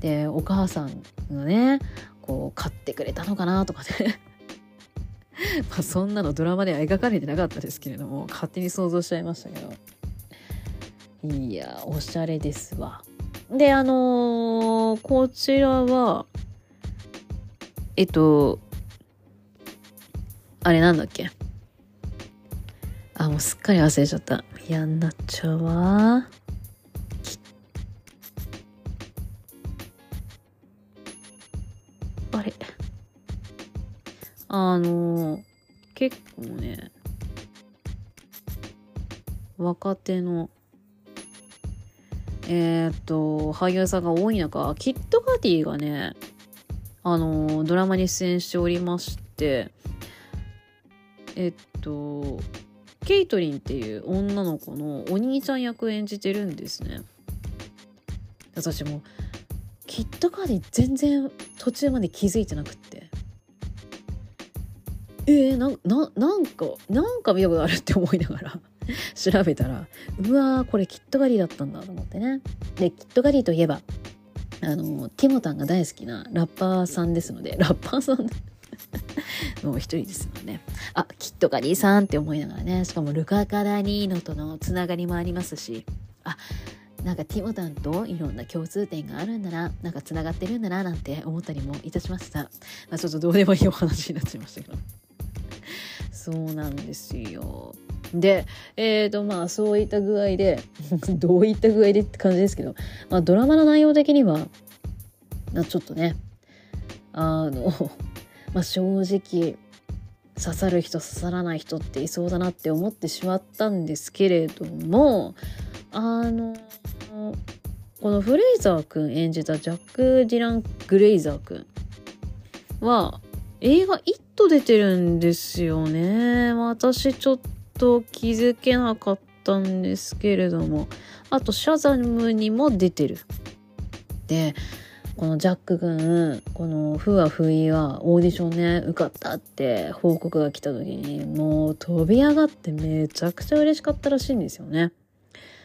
でお母さんのねこう買ってくれたのかなとかね。[laughs] まあそんなのドラマでは描かれてなかったですけれども勝手に想像しちゃいましたけど。いやおしゃれですわ。であのー、こちらはえっとあれなんだっけ？あもうすっかり忘れちゃった。嫌になっちゃうわあれ？あの結構ね若手のえー、っと俳優さんが多い中キットカディがねあのドラマに出演しておりましてえっとケイトリンっていう女の子のお兄ちゃん役演じてるんですね。私もキットカディ全然途中まで気づいてなくって。えー、なななんかなんか見たことあるって思いながら [laughs] 調べたらうわーこれキットカディだったんだと思ってね。でキットカディといえばあのティモタンが大好きなラッパーさんですのでラッパーさん [laughs] もう一人ですもんね。あ、キットカディさんって思いながらね、しかもルカ・カダニーノとのつながりもありますし、あ、なんかティモタンといろんな共通点があるんだな。なんかつながってるんだななんて思ったりもいたしました、まあ、ちょっとどうでもいいお話になっちゃいましたけど。そうなんですよ。でえーとまあそういった具合で [laughs] どういった具合でって感じですけど、まあ、ドラマの内容的にはちょっとねあのまあ正直刺さる人刺さらない人っていそうだなって思ってしまったんですけれどもあのこのフレイザー君演じたジャック・ディラン・グレイザー君は映画「イット!」出てるんですよね私ちょっと気づけなかったんですけれどもあとシャザムにも出てるでこのジャック君このふわふいはオーディションね受か？ったって報告が来た時にもう飛び上がってめちゃくちゃ嬉しか？ったらしいんですよね。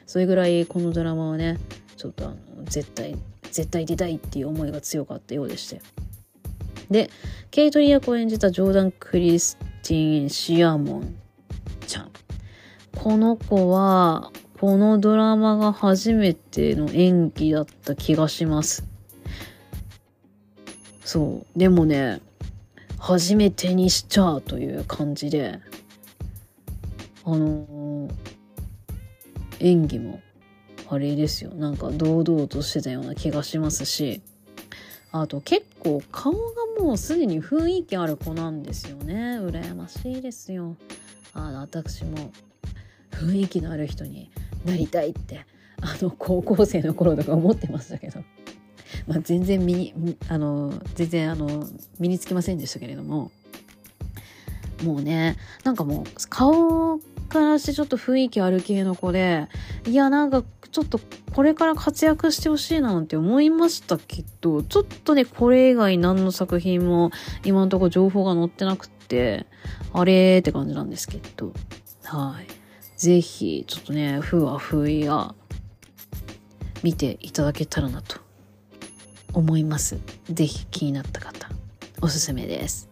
それぐらいこのドラマはねちょっとあの絶対絶対出たいっていう思いが強か？ったようでしてでケイトリー役を演じたジョーダン・クリスティン・シアモンちゃんこの子はこのドラマが初めての演技だった気がしますそう。でもね初めてにしちゃうという感じであのー、演技もあれですよ。なんか堂々としてたような気がしますしあと結構顔がもうすでに雰囲気ある子なんですよね。羨ましいですよ。あの私も雰囲気のある人になりたいってあの高校生の頃とか思ってましたけど。まあ、全然身にあの全然あの身につきませんでしたけれども。もうねなんかもう顔からしてちょっと雰囲気ある系の子でいやなんかちょっとこれから活躍してほしいななんて思いましたけどちょっとねこれ以外何の作品も今のところ情報が載ってなくってあれって感じなんですけど。はい。是非ちょっとねふわふや見ていただけたらなと。思います。ぜひ気になった方、おすすめです。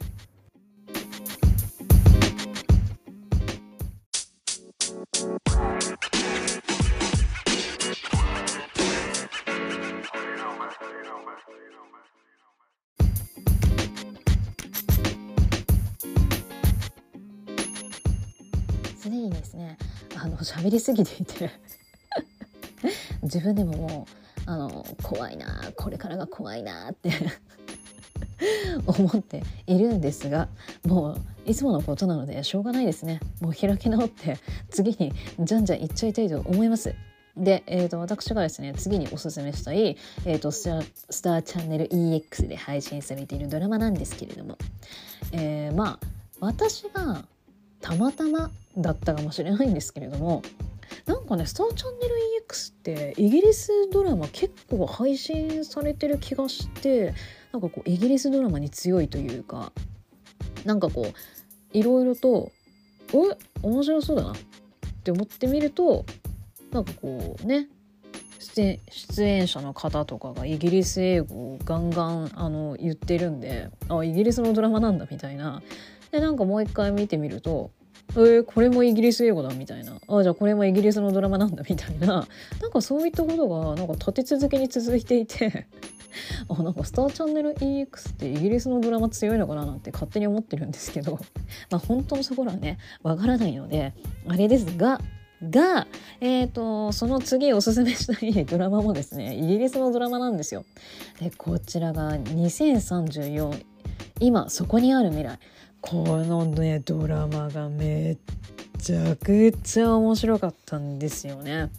すでにですねあの喋りすぎていて [laughs] 自分でももうあの怖いなこれからが怖いなって [laughs] 思っているんですがもういつものことなのでしょうがないですね。もう開き直って次にじゃんじゃんいっちゃいたいと思います。で、えーと、私がですね次におすすめしたい、えーと、スタスターチャンネル EX で配信されているドラマなんですけれども、えー、まあ私がたまたまだったかもしれないんですけれどもなんかね「スターチャンネル EX」ってイギリスドラマ結構配信されてる気がしてなんかこうイギリスドラマに強いというかなんかこういろいろと「え面白そうだな」って思ってみるとなんかこうね出演者の方とかがイギリス英語をガンガンあの言ってるんであイギリスのドラマなんだみたいな。でなんかもう一回見てみるとえー、これもイギリス英語だみたいな。あじゃあこれもイギリスのドラマなんだみたいな。[laughs] なんかそういったことがなんか立て続けに続いていて。[laughs] あなんかスターチャンネル EX ってイギリスのドラマ強いのかななんて勝手に思ってるんですけど。[laughs] まあ本当のところはねわからないのであれですがが、えーと、その次おすすめしたいドラマもですねイギリスのドラマなんですよ。でこちらが2034今そこにある未来。このねドラマがめっちゃくちゃ面白かったんですよね。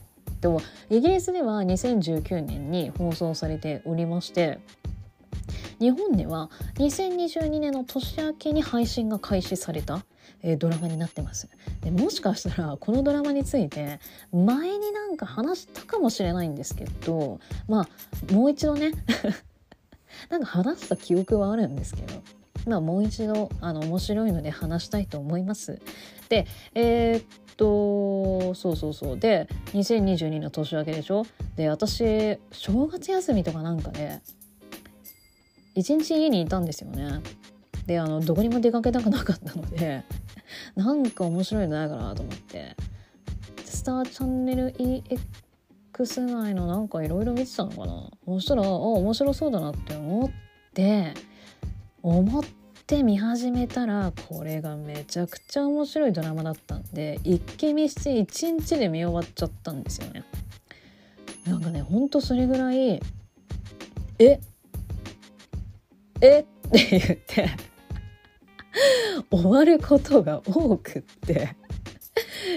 でもイギリスでは2019年に放送されておりまして日本では2022年の年明けに配信が開始された、え、ドラマになってますでもしかしたらこのドラマについて前になんか話したかもしれないんですけどまあもう一度ね [laughs] なんか話した記憶はあるんですけどまあ、もう一度あの面白いので話したいと思います。でえー、っとそうそうそうで2022の年明けでしょ？で私正月休みとかなんかで一日家にいたんですよね。であのどこにも出かけたくなかったので [laughs] なんか面白いのないかなと思ってスターチャンネル EX X 内のなんかいろいろ見てたのかな？そしたらあ面白そうだなって思って思って見始めたらこれがめちゃくちゃ面白いドラマだったんで一気見して1日で見終わっちゃったんですよね。なんかねほんとそれぐらい「え？え？っ?」て言って終わることが多くって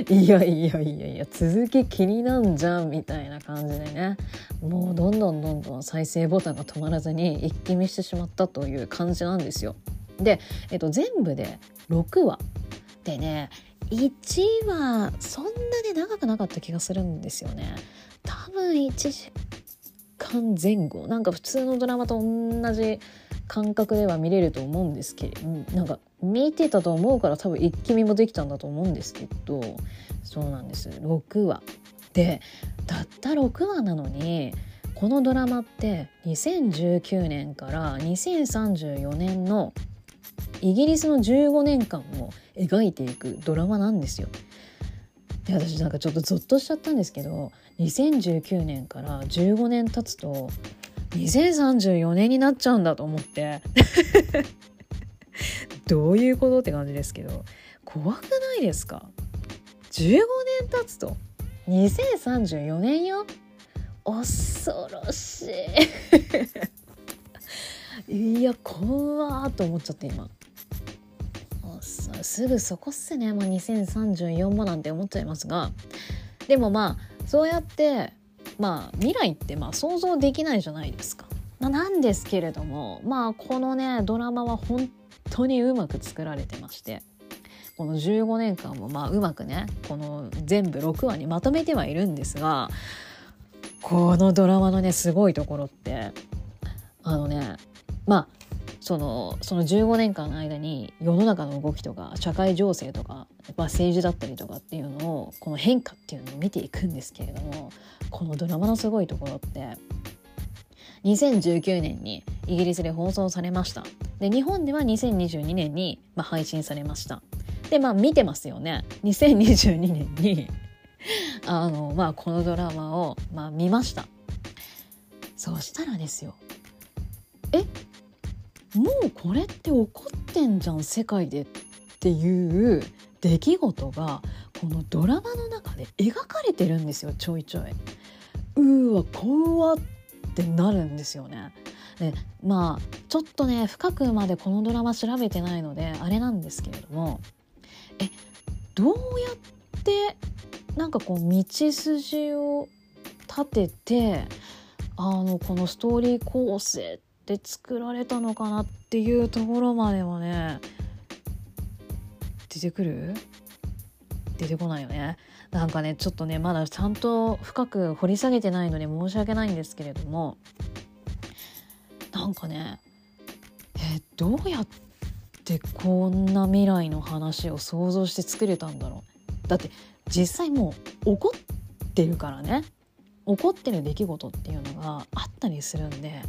いやいやいやいや続き気になんじゃんみたいな感じでねもうどんどんどんどん再生ボタンが止まらずに一気見してしまったという感じなんですよ。で、えっと、全部で6話。でね1話そんなに長くなかった気がするんですよね。多分1時間前後。なんか普通のドラマと同じ感覚では見れると思うんですけどなんか見てたと思うから多分一気見もできたんだと思うんですけどそうなんです。6話。でたった6話なのにこのドラマって2019年から2034年のイギリスの15年間を描いていくドラマなんですよ。で私なんかちょっとゾッとしちゃったんですけど2019年から15年経つと2034年になっちゃうんだと思って。[laughs] どういうことって感じですけど怖くないですか？15年経つと2034年よ？恐ろしい。いや怖ーと思っちゃって今。すぐそこっすね。もう2034もなんて思っちゃいますが。でもまあそうやってまあ未来ってまあ想像できないじゃないですか。まあなんですけれどもまあこのねドラマは本当にうまく作られてまして。この15年間もまあうまくねこの全部6話にまとめてはいるんですがこのドラマのねすごいところってあのねまあそのその15年間の間に世の中の動きとか社会情勢とか、まあ、政治だったりとかっていうのをこの変化っていうのを見ていくんですけれどもこのドラマのすごいところって2019年にイギリスで放送されました。で日本では2022年に、まあ、配信されました。でまあ見てますよね。2022年に [laughs] あのまあこのドラマを、まあ、見ました。そうしたらですよ。え？もうこれって起こってんじゃん世界でっていう出来事がこのドラマの中で描かれてるんですよちょいちょい。うーわ怖ってなるんですよね。でまあちょっとね深くまでこのドラマ調べてないのであれなんですけれどもえどうやってなんかこう道筋を立ててあのこのストーリー構成って作られたのかなっていうところまではね出てくる？出てこないよね。なんかねちょっとねまだちゃんと深く掘り下げてないので申し訳ないんですけれどもなんかねえどうやってこんな未来の話を想像して作れたんだろう？だって実際もう起こってるからね。起こってる出来事っていうのがあったりするんで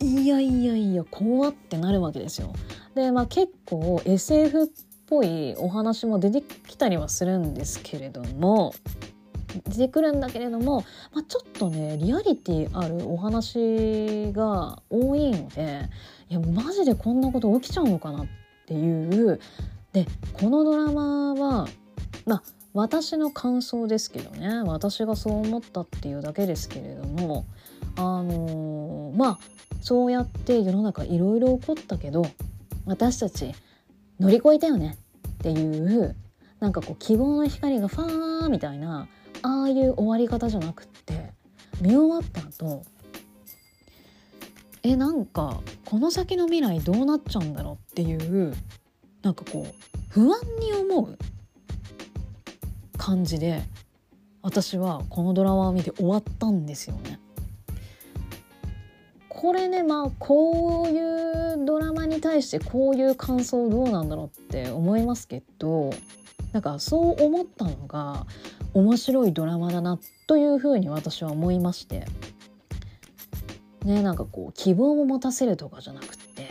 いやいやいや怖ってなるわけですよ。でまあ結構 SF っぽいお話も出てきたりはするんですけれども出てくるんだけれども、まあ、ちょっとねリアリティあるお話が多いのでいやマジでこんなこと起きちゃうのかなっていうでこのドラマはまあ私の感想ですけどね私がそう思ったっていうだけですけれどもあのー、まあそうやって世の中いろいろ起こったけど私たち乗り越えたよねっていうなんかこう希望の光がファーみたいなああいう終わり方じゃなくって見終わった後えなんかこの先の未来どうなっちゃうんだろうっていうなんかこう不安に思う感じで私はこのドラマを見て終わったんですよね。これねまあこういうドラマに対してこういう感想どうなんだろうって思いますけどなんかそう思ったのが面白いドラマだなというふうに私は思いまして。ねなんかこう希望も持たせるとかじゃなくって。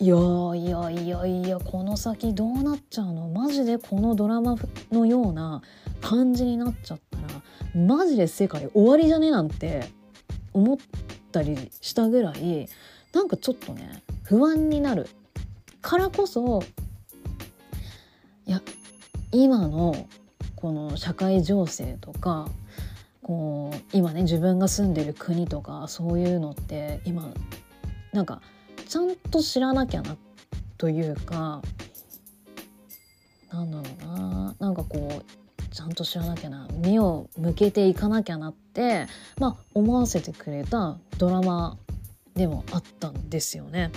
いやいやいやいやこの先どうなっちゃうの？マジでこのドラマのような感じになっちゃったらマジで世界終わりじゃね？なんて思ったりしたぐらいなんかちょっとね不安になる。からこそいや今のこの社会情勢とかこう今ね自分が住んでる国とかそういうのって今なんかちゃんと知らなきゃなというかなんだろうな。なんかこうちゃんと知らなきゃな目を向けていかなきゃなってまあ思わせてくれたドラマでもあったんですよね。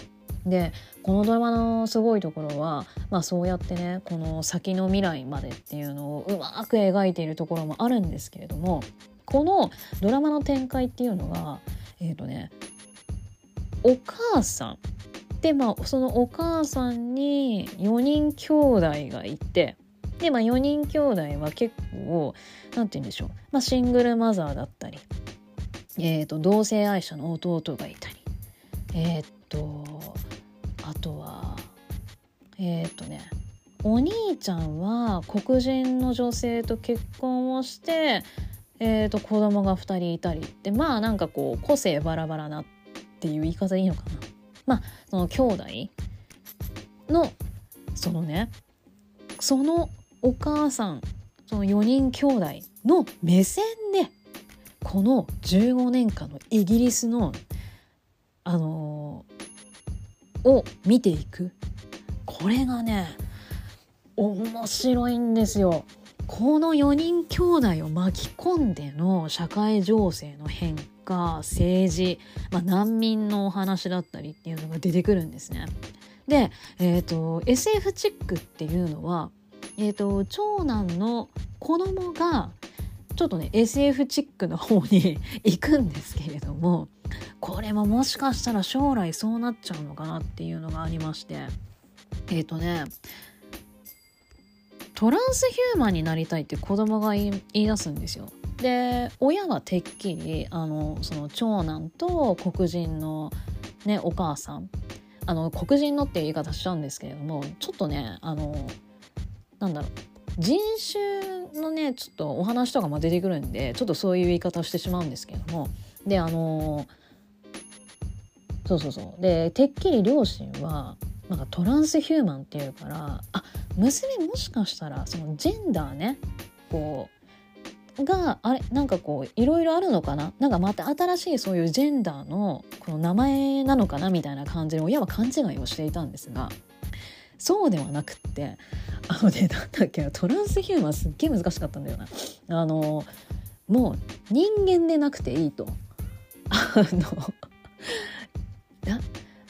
でこのドラマのすごいところは、まあ、そうやってねこの先の未来までっていうのをうまく描いているところもあるんですけれどもこのドラマの展開っていうのがえっ、ー、とねお母さんでまあそのお母さんに4人兄弟がいてでまあ4人兄弟は結構何て言うんでしょう、まあ、シングルマザーだったり、えーと、同性愛者の弟がいたりえっ、ー、とあとはえっ、ー、とねお兄ちゃんは黒人の女性と結婚をして、えーと、子供が2人いたりってまあなんかこう個性バラバラなっていう言い方でいいのかな。まあその兄弟のそのねそのお母さんその4人兄弟の目線でこの15年間のイギリスのあのー、を見ていくこれがね面白いんですよ。この4人兄弟を巻き込んでの社会情勢の変化政治、まあ、難民のお話だったりっていうのが出てくるんですね。で、えーと、SF チックっていうのは、えーと、長男の子供がちょっとね SF チックの方に行くんですけれどもこれももしかしたら将来そうなっちゃうのかなっていうのがありましてえっ、ー、とねトランスヒューマンになりたいって子供が言い出すんですよ。で親はてっきりあのその長男と黒人の、ね、お母さんあの黒人のっていう言い方しちゃうんですけれどもちょっとねあのなんだろう。人種のねちょっとお話とかも出てくるんでちょっとそういう言い方をしてしまうんですけども。であのそうそうそう。でてっきり両親はなんかトランスヒューマンっていうからあ娘もしかしたらそのジェンダーねこうがあれなんかこういろいろあるのかな？なんかまた新しいそういうジェンダーのこの名前なのかな？みたいな感じで親は勘違いをしていたんですがそうではなくってあのねなんだっけトランスヒューマンすっげえ難しかったんだよな。あのもう人間でなくていいと。あのな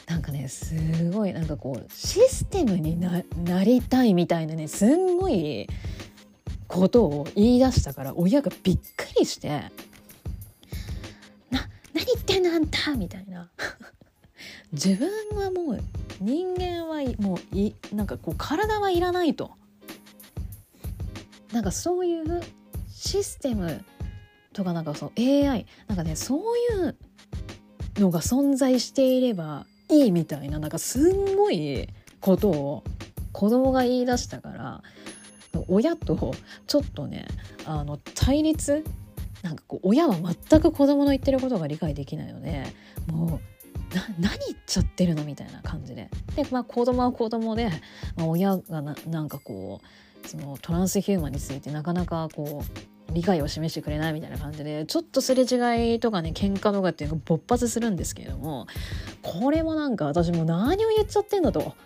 なんかねすごいなんかこうシステムになりたいみたいなねすんごいことを言い出したから親がびっくりして「な何言ってんのあんた!」みたいな自分はもう人間はもういなんかこう体はいらないと。なんかそういうシステムとかなんかそう AI なんかねそういうのが存在していればいいみたいななんかすんごいことを子供が言い出したから親とちょっとねあの対立なんかこう親は全く子供の言ってることが理解できないのでもう何言っちゃってるのみたいな感じで。で、まあ、子供は子供で、まあ、親がななんかこうそのトランスヒューマンについてなかなかこう理解を示してくれないみたいな感じでちょっとすれ違いとかね喧嘩とかっていうのが勃発するんですけれどもこれもなんか私も何を言っちゃってんだと。[laughs]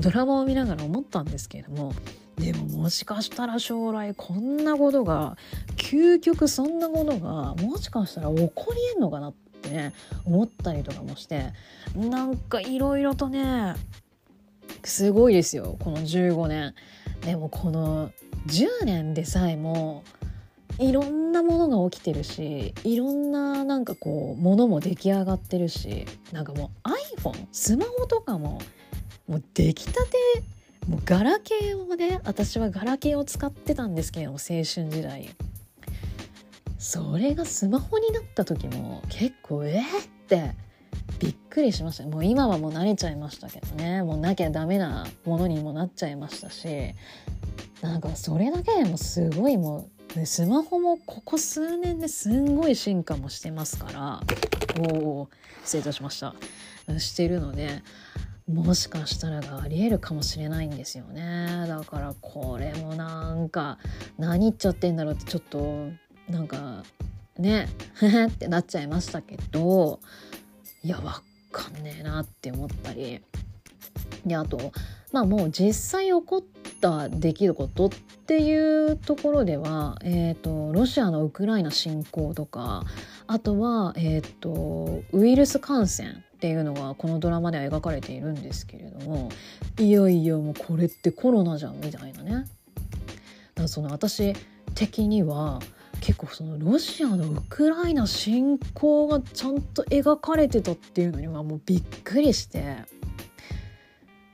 ドラマを見ながら思ったんですけれどもでももしかしたら将来こんなことが究極そんなことがもしかしたら起こりえんのかなって。ね思ったりとかもしてなんかいろいろとねすごいですよこの15年。でもこの10年でさえもいろんなものが起きてるしいろんななんかこうものも出来上がってるしなんかもう iPhone スマホとかももう出来たてもうガラケーをね私はガラケーを使ってたんですけども青春時代それがスマホになった時も結構えー、ってびっくりしました。もう今はもう慣れちゃいましたけどね。もうなきゃダメなものにもなっちゃいましたし。なんかそれだけでもすごいもでスマホもここ数年ですんごい進化もしてますから。おお失礼いたしました。してるのでもしかしたらがありえるかもしれないんですよね。だからこれもなんか何言っちゃってんだろうってちょっとなんかね [laughs] ってなっちゃいましたけどいやわかんねえなって思ったりであとまあもう実際起こった出来事っていうところでは、えーと、ロシアのウクライナ侵攻とかあとは、えーとウイルス感染っていうのがこのドラマでは描かれているんですけれどもいよいよもうこれってコロナじゃんみたいなね。だからその私的には結構そのロシアのウクライナ侵攻がちゃんと描かれてたっていうのにはもうびっくりして。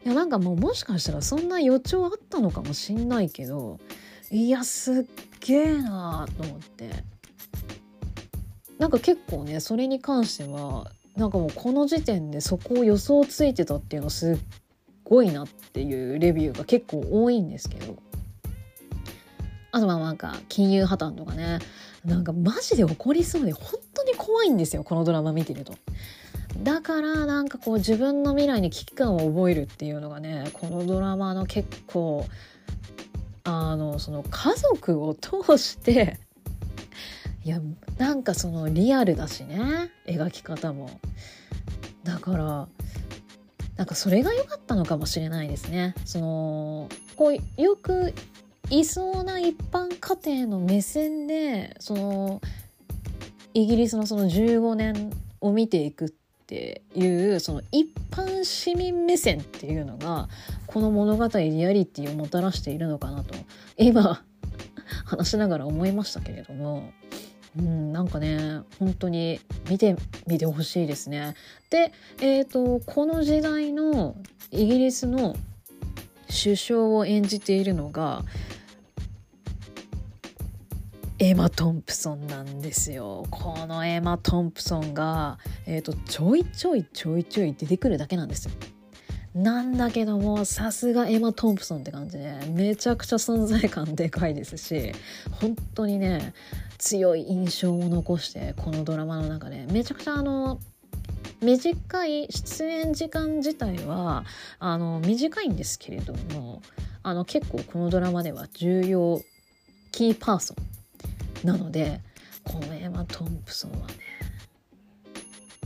いやなんかもうもしかしたらそんな予兆あったのかもしんないけどいやすっげえなーと思って。なんか結構ねそれに関してはなんかもうこの時点でそこを予想ついてたっていうのすっごいなっていうレビューが結構多いんですけど。あとはなんか金融破綻とかね。なんかマジで起こりそうで本当に怖いんですよこのドラマ見てると。だからなんかこう自分の未来に危機感を覚えるっていうのがねこのドラマの結構あのその家族を通していやなんかそのリアルだしね描き方も。だからなんかそれが良かったのかもしれないですね。そのこうよくいそうな一般家庭の目線でそのイギリスのその15年を見ていくっていうその一般市民目線っていうのがこの物語リアリティをもたらしているのかなと今話しながら思いましたけれどもうん、なんかね本当に見てみてほしいですね。で、えーと、この時代のイギリスの首相を演じているのがエマ・トンプソンなんですよ。このエマ・トンプソンが、えーと、ちょいちょいちょいちょい出てくるだけなんですよ。なんだけどもさすがエマ・トンプソンって感じでめちゃくちゃ存在感でかいですし本当にね強い印象を残してこのドラマの中でめちゃくちゃあの短い出演時間自体はあの短いんですけれどもあの結構このドラマでは重要キーパーソンなのでこのエマ・トンプソンはね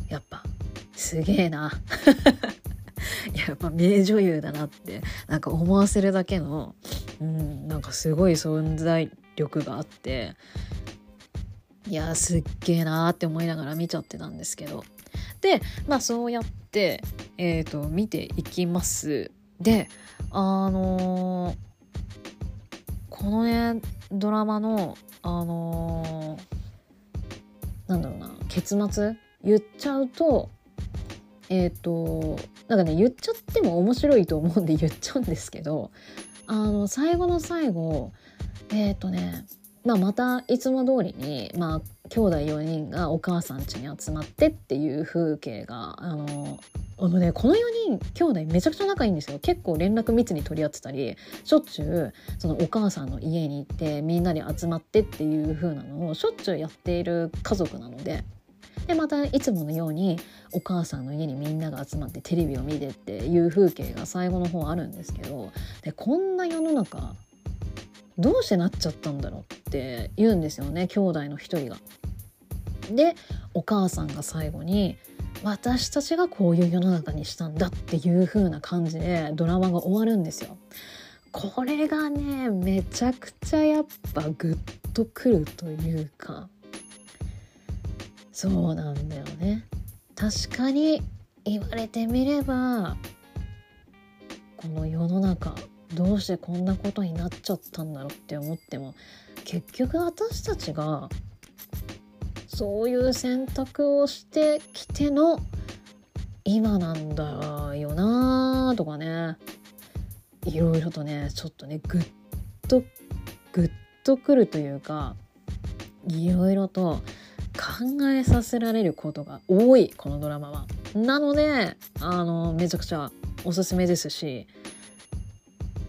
やっぱすげえな。[laughs] やっぱ名女優だなってなんか思わせるだけの、うん、なんかすごい存在力があっていやすっげえなーって思いながら見ちゃってたんですけど。でまあそうやって、えーと、見ていきます。であのー、このねドラマのあのー、なんだろうな結末？言っちゃうとえっ、ー、となんかね言っちゃっても面白いと思うんで言っちゃうんですけどあの最後の最後えっ、とねまあ、またいつも通りに、まあ、兄弟4人がお母さん家に集まってっていう風景があのあのねこの4人兄弟めちゃくちゃ仲いいんですよ結構連絡密に取り合ってたりしょっちゅうそのお母さんの家に行ってみんなで集まってっていう風なのをしょっちゅうやっている家族なので。でまたいつものようにお母さんの家にみんなが集まってテレビを見てっていう風景が最後の方あるんですけどでこんな世の中どうしてなっちゃったんだろうって言うんですよね兄弟の一人が。でお母さんが最後に私たちがこういう世の中にしたんだっていう風な感じでドラマが終わるんですよ。これがねめちゃくちゃやっぱグッとくるというかそうなんだよね。確かに言われてみればこの世の中どうしてこんなことになっちゃったんだろうって思っても結局私たちがそういう選択をしてきての今なんだよなとかねいろいろとねちょっとねぐっとぐっとくるというかいろいろと考えさせられることが多いこのドラマは。なのであのめちゃくちゃおすすめですし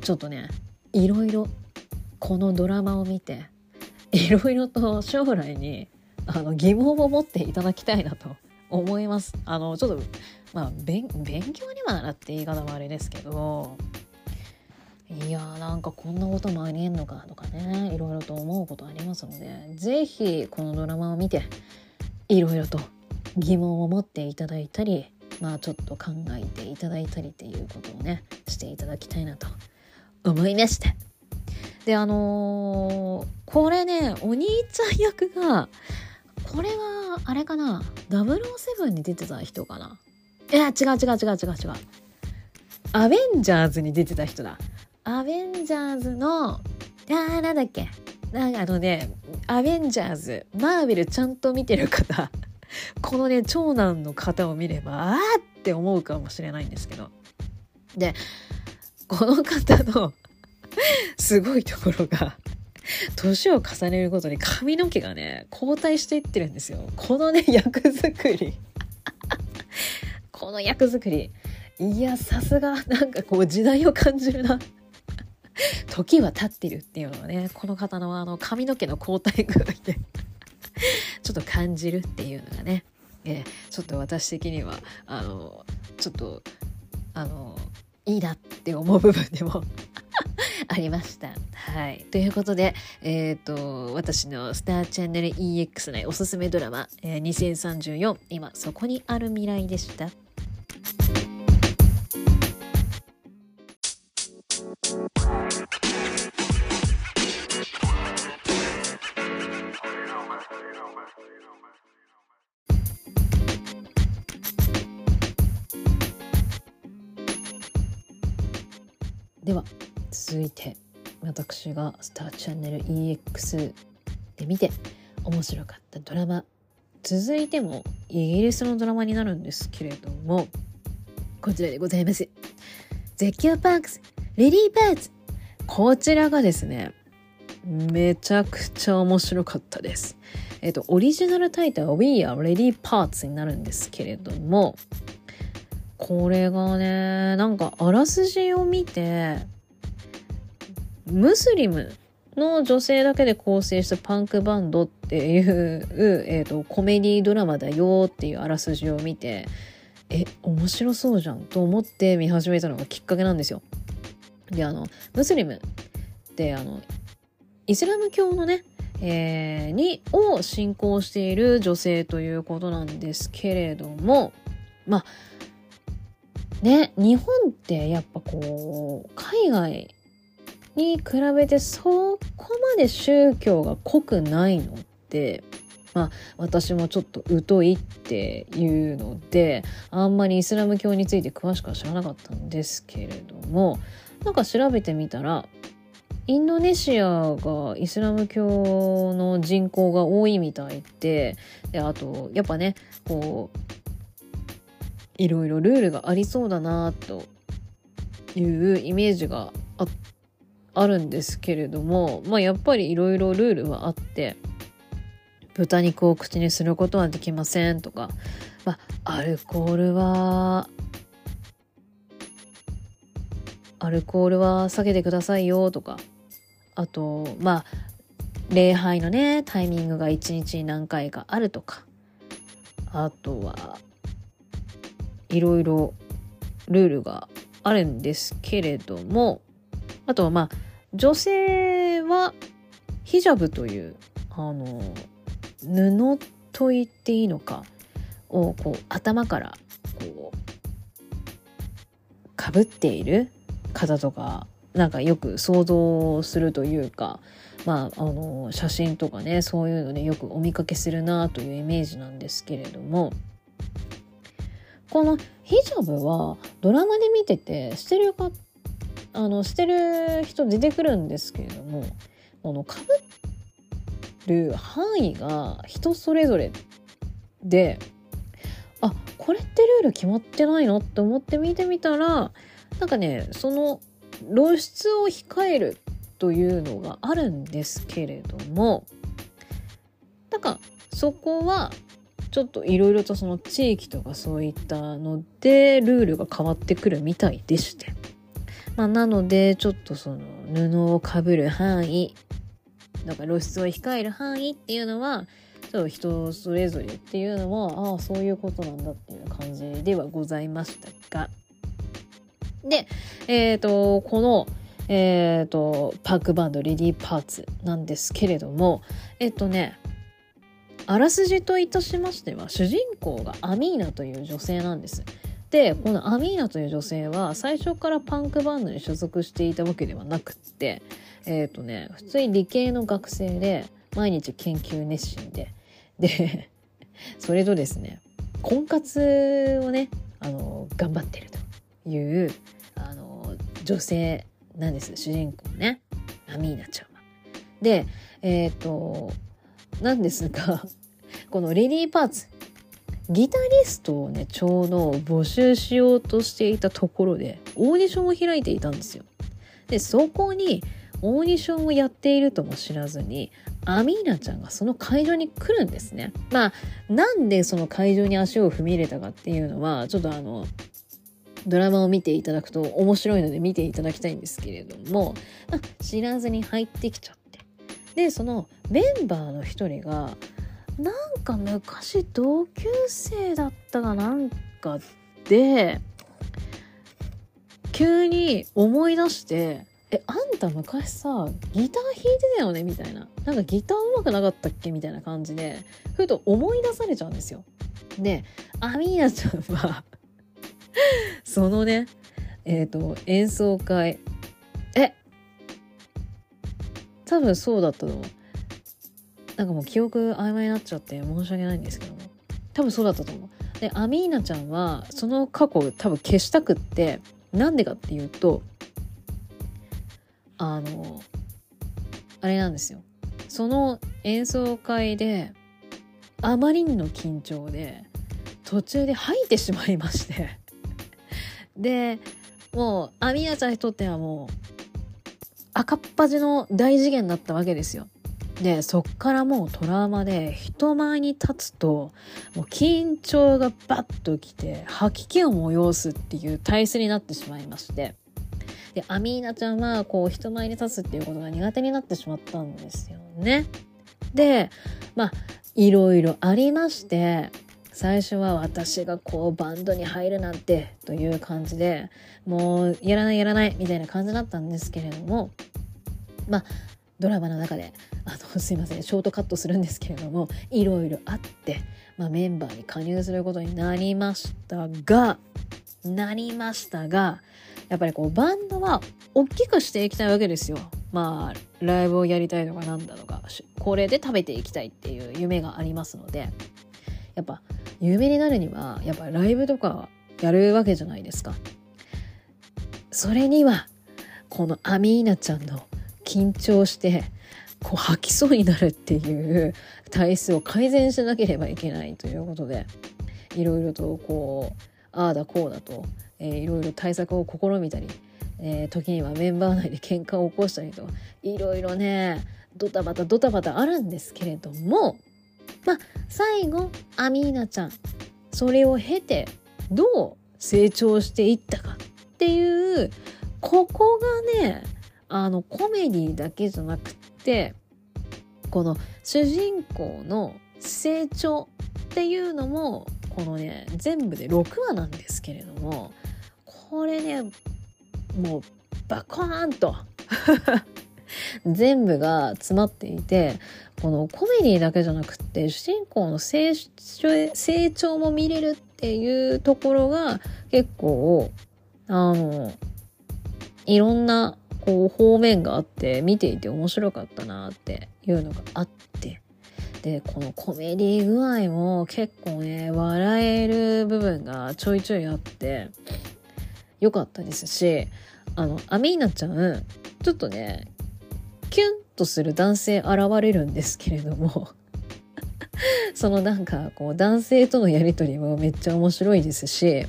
ちょっとねいろいろこのドラマを見ていろいろと将来にあの疑問を持っていただきたいなと思います。あのちょっとまあ勉強にはなって言い方もあれですけどいやーなんかこんなこともありえんのかとかねいろいろと思うことありますので是非このドラマを見ていろいろと疑問を持っていただいたりまあちょっと考えていただいたりっていうことをねしていただきたいなと思いました。であのー、これねお兄ちゃん役がこれはあれかな007に出てた人かな。いや違う違う違う違う違う。アベンジャーズに出てた人だ。アベンジャーズのあーなんだっけ。なんかあのねアベンジャーズマーベルちゃんと見てる方。[laughs] このね長男の方を見ればあーって思うかもしれないんですけど。でこの方のすごいところが年を重ねるごとに髪の毛がね後退していってるんですよ。このね役作り。この役作り。いやさすがなんかこう時代を感じるな。時は経ってるっていうのはねこの方のあの髪の毛の交代具合でちょっと感じるっていうのがね、えー、ちょっと私的にはあのちょっとあのいいなって思う部分でも [laughs] ありました。はい。ということで、えっ、ー、と、私のスターチャンネル EX 内おすすめドラマ、えー、2034、今そこにある未来でした。では続いて私がスターチャンネル EX で見て面白かったドラマ続いてもイギリスのドラマになるんですけれどもこちらでございます。絶叫パークスレディーパーツこちらがですねめちゃくちゃ面白かったです。えっとオリジナルタイトルは We are Ready Parts になるんですけれどもこれがねなんかあらすじを見てムスリムの女性だけで構成したパンクバンドっていう、えーと、コメディドラマだよっていうあらすじを見てえ面白そうじゃんと思って見始めたのがきっかけなんですよ。であのムスリムってあのイスラム教のね、えー、にを信仰している女性ということなんですけれどもまあね日本ってやっぱこう海外に比べてそこまで宗教が濃くないのってまあ私もちょっと疎いっていうのであんまりイスラム教について詳しくは知らなかったんですけれどもなんか調べてみたらインドネシアがイスラム教の人口が多いみたいでであとやっぱねこういろいろルールがありそうだなというイメージがあるんですけれどもまあやっぱりいろいろルールはあって豚肉を口にすることはできませんとか、まあ、アルコールはアルコールは避けてくださいよとかあとまあ礼拝のねタイミングが1日に何回かあるとかあとはいろいろルールがあるんですけれどもあとはまあ女性はヒジャブというあの布と言っていいのかをこう頭からこうかぶっている方とかなんかよく想像するというかまああの写真とかねそういうのでよくお見かけするなというイメージなんですけれどもこのヒジャブはドラマで見ててしてるかあのしてる人出てくるんですけれどもこのかぶる範囲が人それぞれであこれってルール決まってないのって思って見てみたらなんかねその露出を控えるというのがあるんですけれどもなんかそこはちょっといろいろとその地域とかそういったのでルールが変わってくるみたいでして、まあ、なのでちょっとその布をかぶる範囲だから露出を控える範囲っていうのはちょっと人それぞれっていうのもああそういうことなんだっていう感じではございましたが。でえっ、ー、とこのえっ、ー、とパークバンドレディーパーツなんですけれどもえっ、とねあらすじといたしましては主人公がアミーナという女性なんです。でこのアミーナという女性は最初からパンクバンドに所属していたわけではなくってえっ、ー、とね普通に理系の学生で毎日研究熱心でで [laughs] それとですね婚活をねあの頑張ってるというあの女性なんです主人公ねアミーナちゃんは。でえっ、ー、となんですが [laughs] このレディーパーツギタリストをねちょうど募集しようとしていたところでオーディションを開いていたんですよ。でそこにオーディションをやっているとも知らずにアミーナちゃんがその会場に来るんですね。まあなんでその会場に足を踏み入れたかっていうのはちょっとあのドラマを見ていただくと面白いので見ていただきたいんですけれども、知らずに入ってきちゃってでそのメンバーの一人がなんか昔同級生だったかなんかで急に思い出して「えあんた昔さギター弾いてたよね」みたいな。なんかギター上手くなかったっけ？みたいな感じでふと思い出されちゃうんですよ。でアミーナちゃんは [laughs] そのねえっ、ー、と演奏会多分そうだったと思う。なんかもう記憶曖昧になっちゃって申し訳ないんですけども多分そうだったと思う。でアミーナちゃんはその過去を多分消したくってなんでかっていうとあのあれなんですよその演奏会であまりにの緊張で途中で吐いてしまいましてでもうアミーナちゃんにとってはもう赤っ端の大次元だったわけですよ。でそっからもうトラウマで人前に立つともう緊張がバッときて吐き気を催すっていう体質になってしまいましてでアミーナちゃんはこう人前に立つっていうことが苦手になってしまったんですよね。でまあいろいろありまして最初は私がこうバンドに入るなんてという感じでもうやらないやらないみたいな感じだったんですけれどもまあドラマの中であのすいませんショートカットするんですけれどもいろいろあって、まあ、メンバーに加入することになりましたがなりましたがやっぱりこうバンドは大きくしていきたいわけですよ。まあライブをやりたいとかなんだとかこれで食べていきたいっていう夢がありますのでやっぱ有名になるにはやっぱライブとかやるわけじゃないですか。それにはこのアミーナちゃんの緊張してこう吐きそうになるっていう体質を改善しなければいけないということでいろいろとこうああだこうだと、えー、いろいろ対策を試みたり、えー、時にはメンバー内で喧嘩を起こしたりといろいろねドタバタドタバタあるんですけれどもまあ最後アミーナちゃんそれを経てどう成長していったかっていうここがねあのコメディだけじゃなくってこの主人公の成長っていうのもこのね全部で6話なんですけれどもこれねもうバコーンと。全部が詰まっていてこのコメディだけじゃなくって主人公の成長も見れるっていうところが結構あのいろんなこう方面があって見ていて面白かったなっていうのがあって。でこのコメディ具合も結構ね笑える部分がちょいちょいあって良かったですしあのアミーナちゃんちょっとねキュンとする男性現れるんですけれども [laughs] そのなんかこう男性とのやり取りもめっちゃ面白いですし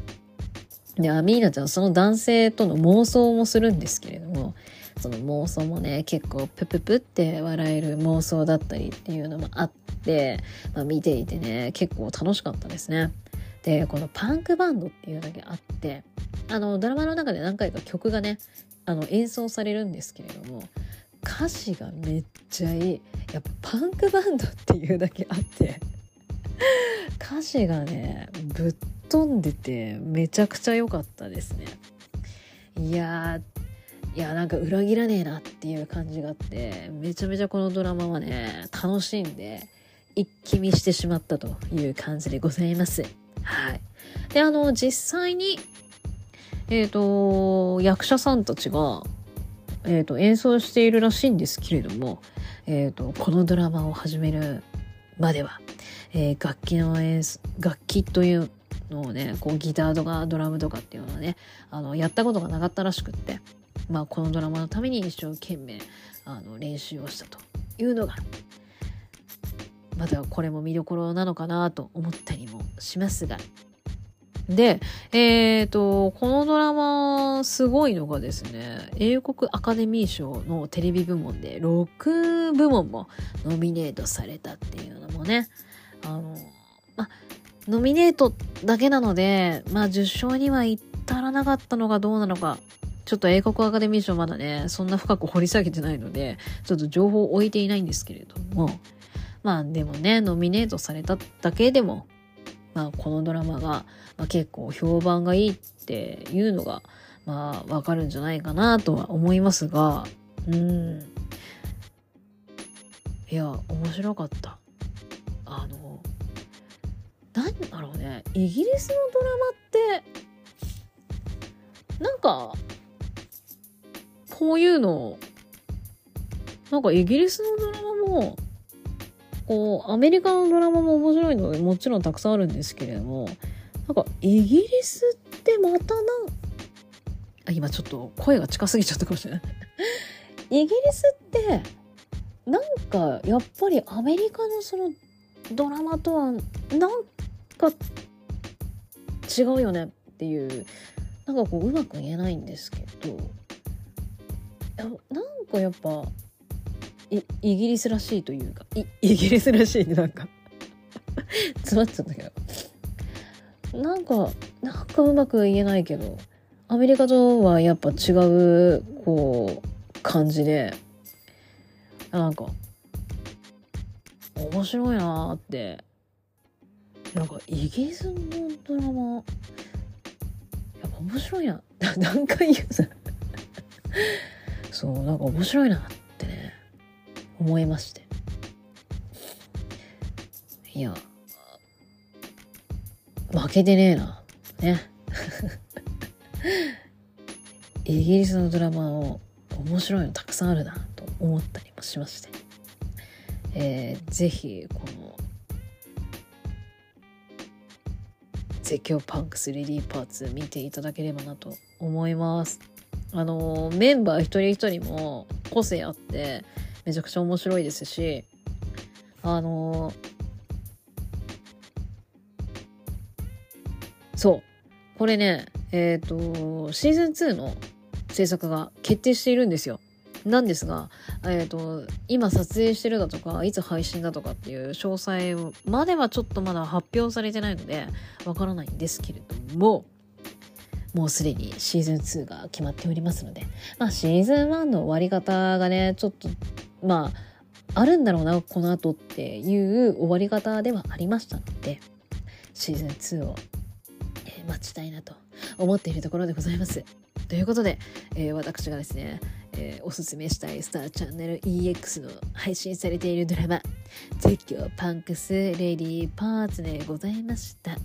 で、アミーナちゃんその男性との妄想もするんですけれども、その妄想もね、結構プププって笑える妄想だったりっていうのもあって、まあ、見ていてね、結構楽しかったですね。で、このパンクバンドっていうだけあって、あの、ドラマの中で何回か曲がね、あの、演奏されるんですけれども、歌詞がめっちゃいい。やっぱパンクバンドっていうだけあって。歌詞がねぶっ飛んでてめちゃくちゃ良かったですね。いやいやなんか裏切らねえなっていう感じがあってめちゃめちゃこのドラマはね楽しんで一気見してしまったという感じでございます。はい。であの実際にえっ、ー、と役者さんたちがえーと、演奏しているらしいんですけれども、えーと、このドラマを始めるまでは、えー、楽器の演奏楽器というのをねこうギターとかドラムとかっていうのはねあのやったことがなかったらしくって、まあ、このドラマのために一生懸命あの練習をしたというのがまたこれも見どころなのかなと思ったりもしますがで、えっ、ー、と、このドラマ、すごいのがですね、英国アカデミー賞のテレビ部門で6部門もノミネートされたっていうのもね、あの、ま、ノミネートだけなので、まあ、受賞には至らなかったのがどうなのか、ちょっと英国アカデミー賞まだね、そんな深く掘り下げてないので、ちょっと情報を置いていないんですけれども、まあでもね、ノミネートされただけでも、まあ、このドラマが、まあ、結構評判がいいっていうのが、まあ、わかるんじゃないかなとは思いますが、うん。いや、面白かった。あの、なんだろうね、イギリスのドラマって、なんか、こういうの、なんかイギリスのドラマも、こうアメリカのドラマも面白いのでもちろんたくさんあるんですけれどもなんかイギリスってまたなんあ今ちょっと声が近すぎちゃったかもしれない。[laughs] イギリスってなんかやっぱりアメリカのそのドラマとはなんか違うよねっていうなんかこううまく言えないんですけどなんかやっぱイギリスらしいというか [laughs] イギリスらしいってなんか。[laughs] 詰まっちゃったけど。なんかなんかうまく言えないけどアメリカとはやっぱ違うこう感じでなんか面白いなーって。なんかイギリスのドラマやっぱ面白いな。[laughs] 何回言うさ。そうなんか面白いなってね。思いまして。いや負けてねえな。ね。[laughs] イギリスのドラマを面白いのたくさんあるなと思ったりもしまして、えー、ぜひこの絶叫パンクスレディーパーツ見ていただければなと思います。あのメンバー一人一人も個性あってめちゃくちゃ面白いですしあのそうこれねえっ、ー、とシーズン2の制作が決定しているんですよ。なんですが、えっ、ー、と、今撮影してるだとか、いつ配信だとかっていう詳細まではちょっとまだ発表されてないので、わからないんですけれども、もうすでにシーズン2が決まっておりますので、まあシーズン1の終わり方がね、ちょっとまああるんだろうなこの後っていう終わり方ではありましたのでシーズン2を、えー、待ちたいなと思っているところでございます。ということで、えー、私がですね、えー、おすすめしたいスターチャンネル EX の配信されているドラマ「絶叫パンクスレディーパーツ」でございました。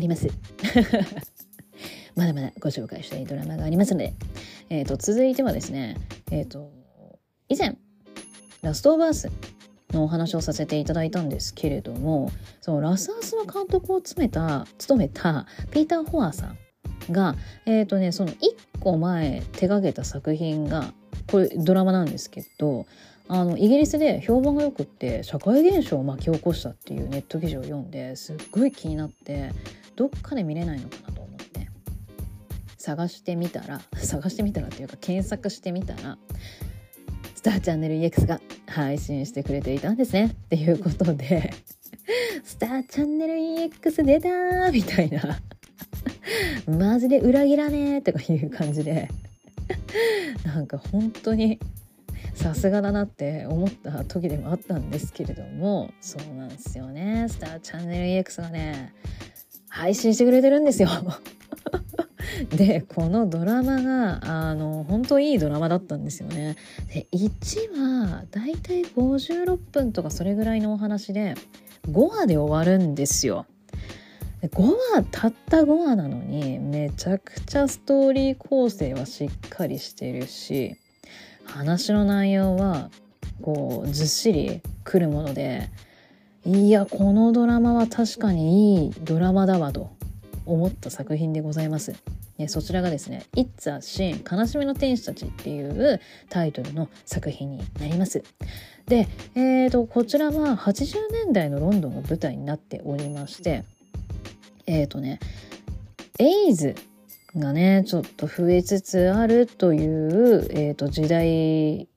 あります。[laughs] まだまだご紹介したいドラマがありますので、えーと、続いてはですね、えーと、以前ラストオブアースのお話をさせていただいたんですけれどもそうラスアースの監督を務めた務めたピーター・ホアーさんが、えーとね、その1個前手がけた作品がこれドラマなんですけどあのイギリスで評判がよくって社会現象を巻き起こしたっていうネット記事を読んですっごい気になってどっかで見れないのかなと思って。探してみたら探してみたらっていうか検索してみたらスターチャンネル EX が配信してくれていたんですねっていうことで [laughs] スターチャンネル EX 出たーみたいな。マジで裏切らねーとかいう感じで。なんか本当にさすがだなって思った時でもあったんですけれどもそうなんですよねスターチャンネル EX がね配信してくれてるんですよ [laughs] でこのドラマがあの本当いいドラマだったんですよね。で1話だいたい56分とかそれぐらいのお話で5話で終わるんですよ。5話たった5話なのにめちゃくちゃストーリー構成はしっかりしてるし話の内容はこうずっしりくるものでいやこのドラマは確かにいいドラマだわと思った作品でございます。そちらがですね「It's a Sin 悲しみの天使たち」っていうタイトルの作品になります。で、えーと、こちらは80年代のロンドンが舞台になっておりましてえっ、ー、とねエイズがねちょっと増えつつあるという、えーと、時代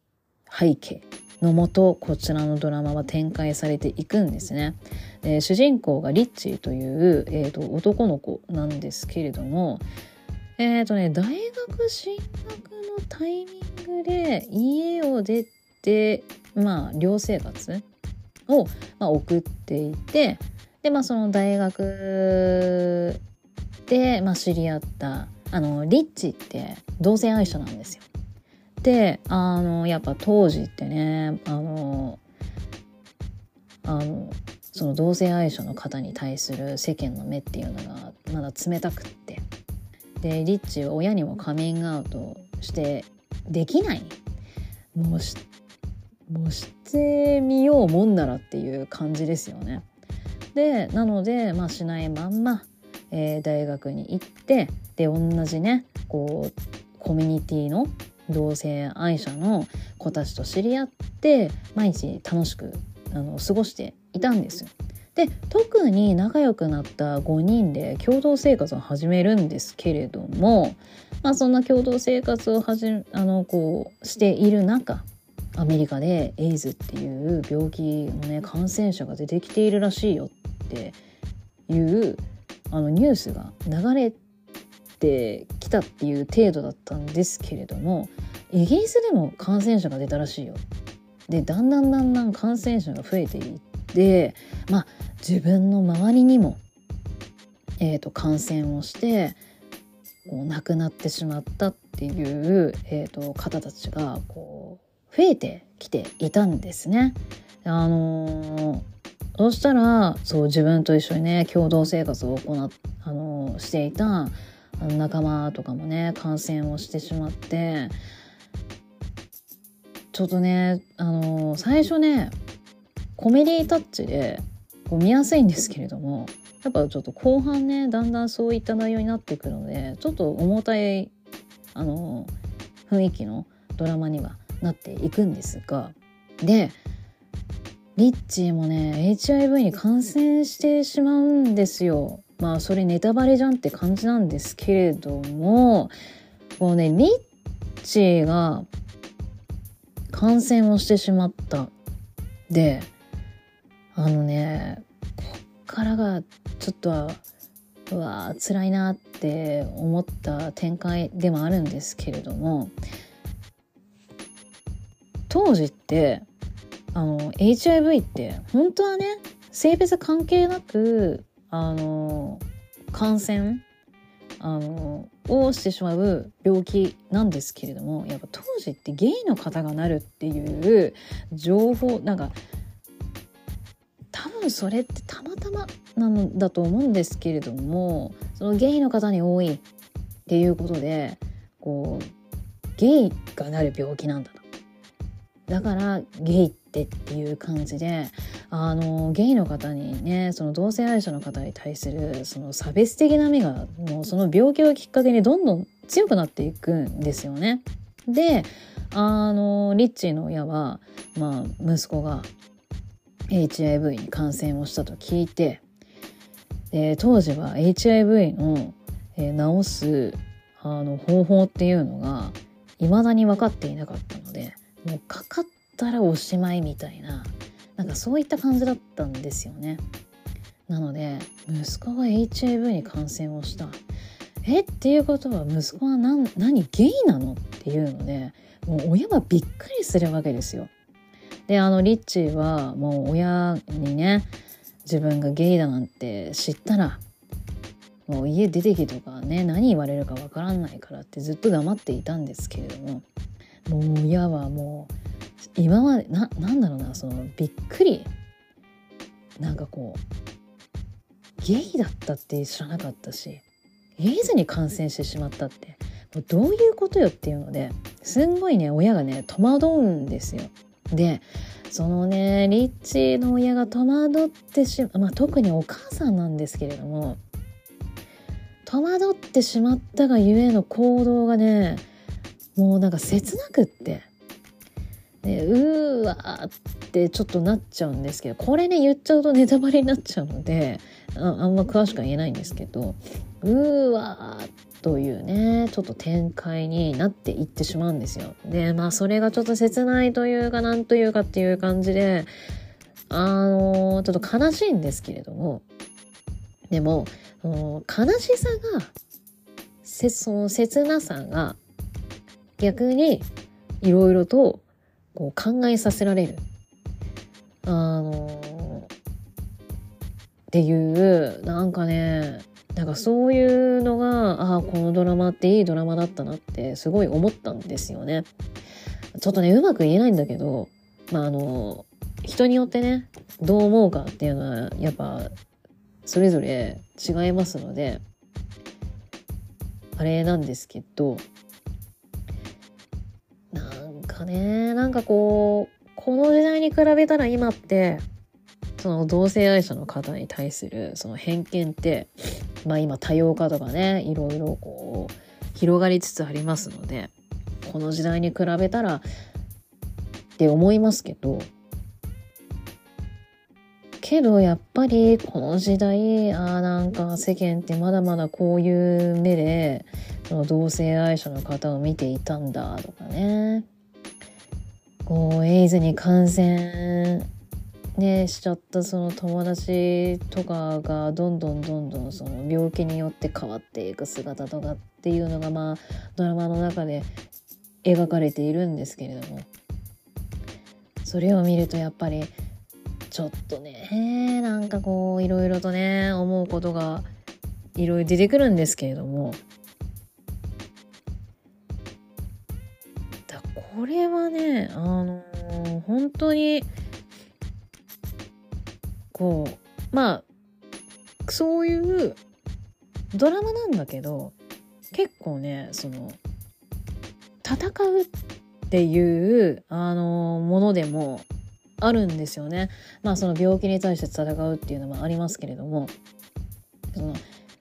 背景のもとこちらのドラマは展開されていくんですね。えー、主人公がリッチーという、えーと、男の子なんですけれどもえっ、ー、とね大学進学のタイミングで家を出てまあ寮生活を、まあ、送っていてでまあその大学で、まあ、知り合ったあのリッチって同性愛者なんですよ。であのやっぱ当時ってねあのあのその同性愛者の方に対する世間の目っていうのがまだ冷たくってでリッチは親にもカミングアウトしてできないもうしもうしてみようもんならっていう感じですよね。でなので、まあ、しないまんま、えー、大学に行ってで同じねこうコミュニティの同性愛者の子たちと知り合って毎日楽しくあの過ごしていたんですよ。で特に仲良くなった5人で共同生活を始めるんですけれども、まあ、そんな共同生活をはじあのこうしている中アメリカでエイズっていう病気のね感染者が出てきているらしいよっていうあのニュースが流れてきたっていう程度だったんですけれどもイギリスでも感染者が出たらしいよ。でだんだんだんだん感染者が増えていってまあ自分の周りにも、えーと、感染をしてこう亡くなってしまったっていう、えーと方たちがこう増えてきていたんですね。あのーそしたらそう自分と一緒にね共同生活を行あのしていた仲間とかもね感染をしてしまってちょっとねあの最初ねコメディタッチでこう見やすいんですけれどもやっぱちょっと後半ねだんだんそういった内容になっていくのでちょっと重たいあの雰囲気のドラマにはなっていくんですがでリッチーもね HIV に感染してしまうんですよ。まあそれネタバレじゃんって感じなんですけれどもこうねリッチーが感染をしてしまったであのねこっからがちょっとはうわ辛いなって思った展開でもあるんですけれども当時ってあの HIV って本当はね性別関係なくあの感染あのをしてしまう病気なんですけれどもやっぱ当時ってゲイの方がなるっていう情報なんか多分それってたまたまなのだと思うんですけれどもそのゲイの方に多いっていうことでこうゲイがなる病気なんだと。だからゲイってっていう感じであのゲイの方にねその同性愛者の方に対するその差別的な目がもうその病気をきっかけにどんどん強くなっていくんですよね。であのリッチーの親は、まあ、息子が HIV に感染をしたと聞いてで当時は HIV の、えー、治すあの方法っていうのが未だに分かっていなかったのでもうかかったらおしまいみたいななんかそういった感じだったんですよね。なので息子が HIV に感染をしたえ？っていうことは息子は何何？ゲイなの？っていうのでもう親はびっくりするわけですよ。であのリッチーはもう親にね自分がゲイだなんて知ったらもう家出てけとかね何言われるかわからないからってずっと黙っていたんですけれどももう親はもう今までななんだろうなそのびっくり。なんかこうゲイだったって知らなかったしエイズに感染してしまったって。もうどういうことよっていうのですんごいね親がね戸惑うんですよ。でそのねリッチーの親が戸惑ってしま、まあ、特にお母さんなんですけれども戸惑ってしまったがゆえの行動がねもうなんか切なくって。でうーわーってちょっとなっちゃうんですけどこれね言っちゃうとネタバレになっちゃうのであんま詳しくは言えないんですけどうーわーというねちょっと展開になっていってしまうんですよ。でまあそれがちょっと切ないというかなんというかっていう感じであのー、ちょっと悲しいんですけれどもでも悲しさがその切なさが逆にいろいろとこう考えさせられる。あのーっていうなんかねなんかそういうのがああこのドラマっていいドラマだったなってすごい思ったんですよね。ちょっとねうまく言えないんだけどまああの人によってねどう思うかっていうのはやっぱそれぞれ違いますのであれなんですけどかね。なんかこうこの時代に比べたら今ってその同性愛者の方に対するその偏見ってまあ今多様化とかねいろいろこう広がりつつありますのでこの時代に比べたらって思いますけどけどやっぱりこの時代あなんか世間ってまだまだこういう目でその同性愛者の方を見ていたんだとかね。こうエイズに感染ねしちゃったその友達とかがどんどんどんどんその病気によって変わっていく姿とかっていうのがまあドラマの中で描かれているんですけれども。それを見るとやっぱりちょっとねなんかこういろいろとね思うことがいろいろ出てくるんですけれども。これはねあのー、本当にこうまあそういうドラマなんだけど結構ねその戦うっていうあのー、ものでもあるんですよね。まあその病気に対して戦うっていうのもありますけれどもその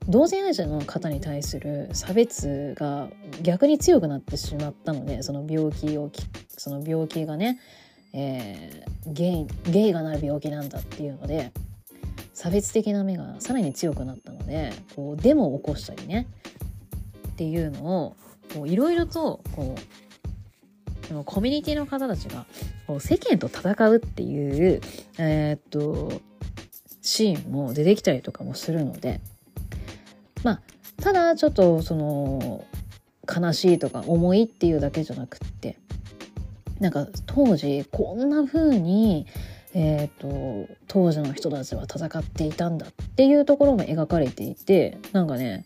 同性愛者の方に対する差別が逆に強くなってしまったのでその病気をその病気がね、えー、ゲイゲイがなる病気なんだっていうので差別的な目がさらに強くなったのでこうデモを起こしたりねっていうのをいろいろとこうコミュニティの方たちがこう世間と戦うっていう、えー、っとシーンも出てきたりとかもするのでまあただちょっとその悲しいとか重いっていうだけじゃなくってなんか当時こんな風にえーと、当時の人たちは戦っていたんだっていうところも描かれていてなんかね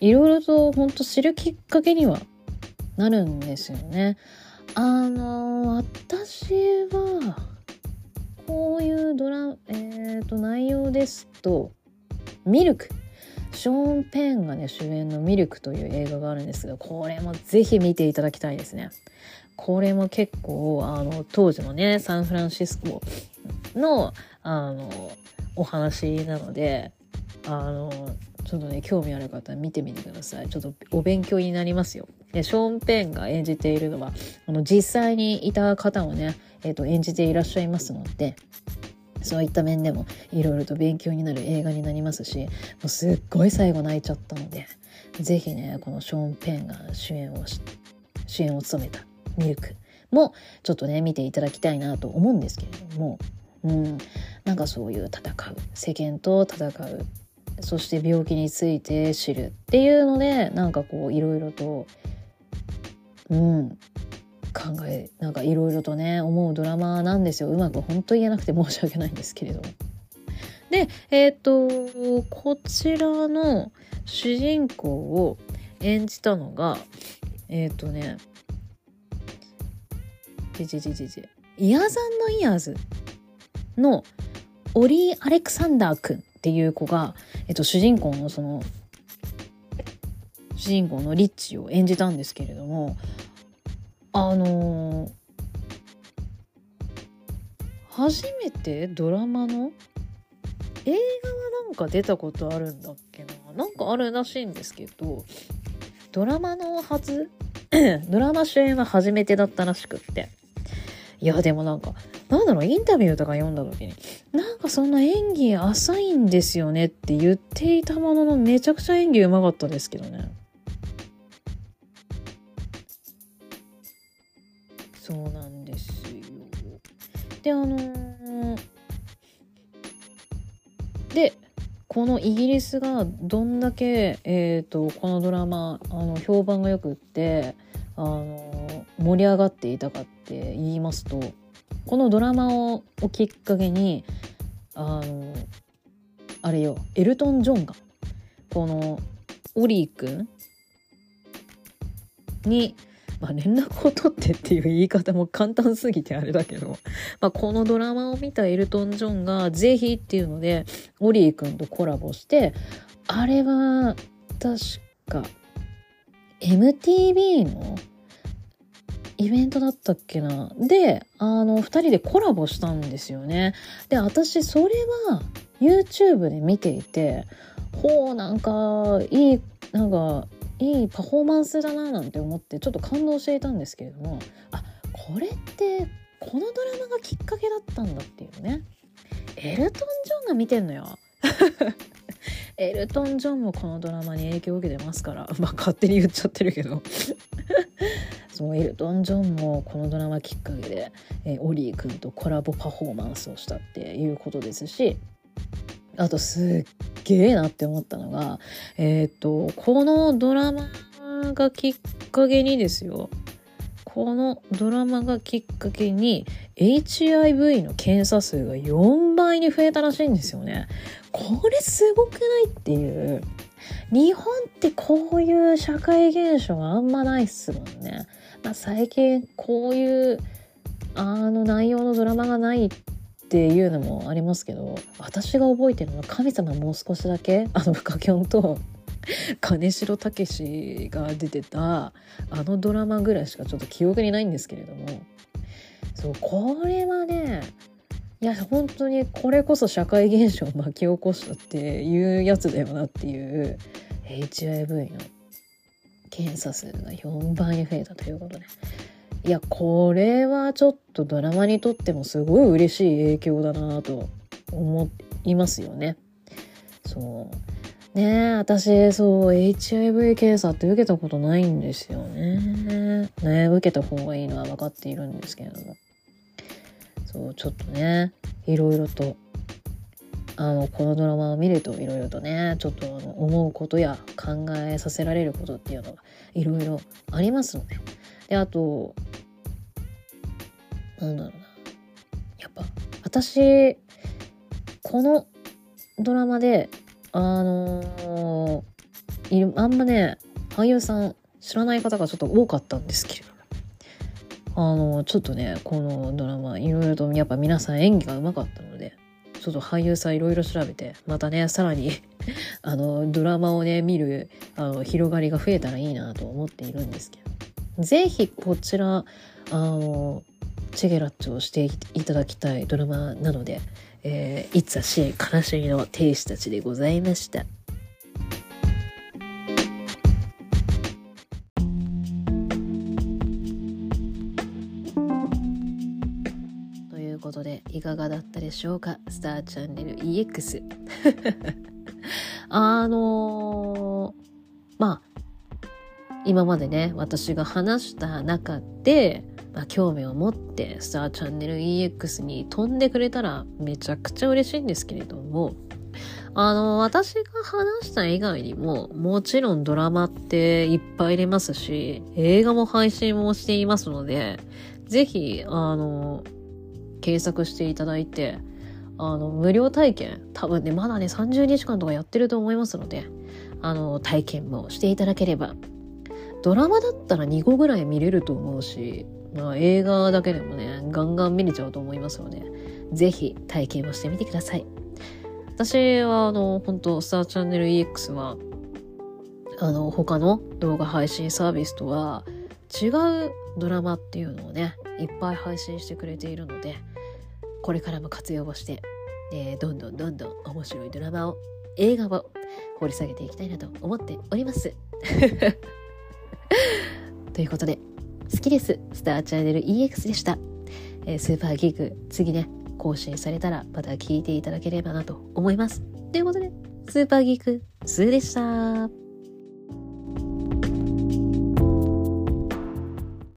いろいろと本当知るきっかけにはなるんですよね。あの私はこういうドラ、えーと内容ですと「ミルク」ショーン・ペンがね主演の「ミルク」という映画があるんですがこれもぜひ見ていただきたいですね。これも結構あの当時のねサンフランシスコのあのお話なのであのちょっとね興味ある方見てみてくださいちょっとお勉強になりますよでショーン・ペンが演じているのはあの実際にいた方をね、えーと演じていらっしゃいますのでそういった面でもいろいろと勉強になる映画になりますしもうすっごい最後泣いちゃったので是非ねこのショーン・ペンが主演をし主演を務めた「ミルク」もちょっとね見ていただきたいなと思うんですけれども、うん、なんかそういう戦う世間と戦うそして病気について知るっていうのでなんかこういろいろとうん考えなんかいろいろとね思うドラマなんですようまく本当言えなくて申し訳ないんですけれども。でえっ、とこちらの主人公を演じたのがえっ、とねじじじじじイヤザンのイヤーズのオリー・アレクサンダー君っていう子が、えっと、主人公のその主人公のリッチを演じたんですけれどもあのー、初めてドラマの映画はなんか出たことあるんだっけな。なんかあるらしいんですけどドラマのはず [clears throat] ドラマ主演は初めてだったらしくって。いやでもなんかなんだろうインタビューとか読んだ時になんかそんな演技浅いんですよねって言っていたもののめちゃくちゃ演技うまかったですけどね。であのー、でこのイギリスがどんだけ、えーと、このドラマあの評判がよくってあの盛り上がっていたかって言いますとこのドラマををきっかけにあのあれよエルトン・ジョンがこのオリー君に、まあ、連絡を取ってっていう言い方も簡単すぎてあれだけど、まあ、このドラマを見たエルトン・ジョンが是非っていうのでオリー君とコラボしてあれは確か MTV のイベントだったっけな。であの2人でコラボしたんですよね。で私それは YouTube で見ていてほうなんかいいなんかいいパフォーマンスだななんて思ってちょっと感動していたんですけれどもあこれってこのドラマがきっかけだったんだっていうね。エルトン・ジョンが見てんのよ。[laughs] エルトン・ジョンもこのドラマに影響を受けてますから。[laughs] まあ勝手に言っちゃってるけど。[laughs] そうエルトン・ジョンもこのドラマきっかけで、えー、オリー君とコラボパフォーマンスをしたっていうことですしあとすっげえなって思ったのがえっ、ー、とこのドラマがきっかけにですよこのドラマがきっかけに HIV の検査数が4倍に増えたらしいんですよね。これすごくないっていう。日本ってこういう社会現象があんまないっすもんね。まあ、最近こういうあの内容のドラマがないっていうのもありますけど私が覚えてるのは神様もう少しだけ [laughs] あのフカキョンと金城武が出てたあのドラマぐらいしかちょっと記憶にないんですけれどもそうこれはねいや本当にこれこそ社会現象を巻き起こしたっていうやつだよなっていう HIV の検査数が4倍に増えたということでいやこれはちょっとドラマにとってもすごい嬉しい影響だなと思いますよね。そうねえ、私、そう、HIV 検査って受けたことないんですよね。ね受けた方がいいのは分かっているんですけれども。そう、ちょっとね、いろいろと、あの、このドラマを見るといろいろとね、ちょっとあの思うことや考えさせられることっていうのがいろいろありますので。で、あと、なんだろうな。やっぱ、私、このドラマであのー、いるあんまね俳優さん知らない方がちょっと多かったんですけれどあの、ちょっとねこのドラマいろいろとやっぱ皆さん演技がうまかったのでちょっと俳優さんいろいろ調べてまたねさらにあのドラマをね見るあの広がりが増えたらいいなと思っているんですけど是非こちらあのチェゲラッチをしていただきたいドラマなのでえー、いつは支援悲しみの天使たちでございました。ということでいかがだったでしょうか？スターチャンネル EX [laughs] あのー、まあ今までね私が話した中で、まあ、興味を持ってスターチャンネル EX に飛んでくれたらめちゃくちゃ嬉しいんですけれどもあの、私が話した以外にも、もちろんドラマっていっぱい出ますし、映画も配信もしていますので、ぜひ、あの、検索していただいて、あの、無料体験、多分ね、まだね、30日間とかやってると思いますので、あの、体験もしていただければ、ドラマだったら2個ぐらい見れると思うし、まあ、映画だけでもね、ガンガン見れちゃうと思いますので、ぜひ体験をしてみてください。私はあの本当スターチャンネル EX はあの他の動画配信サービスとは違うドラマっていうのをねいっぱい配信してくれているのでこれからも活用をして、え、どんどんどんどん面白いドラマを映画を掘り下げていきたいなと思っております。ということで好きですスターチャンネル EX でした、えー、スーパーギーク次ね更新されたらまた聞いていただければなと思います。ということで、スーパーギーク2でした。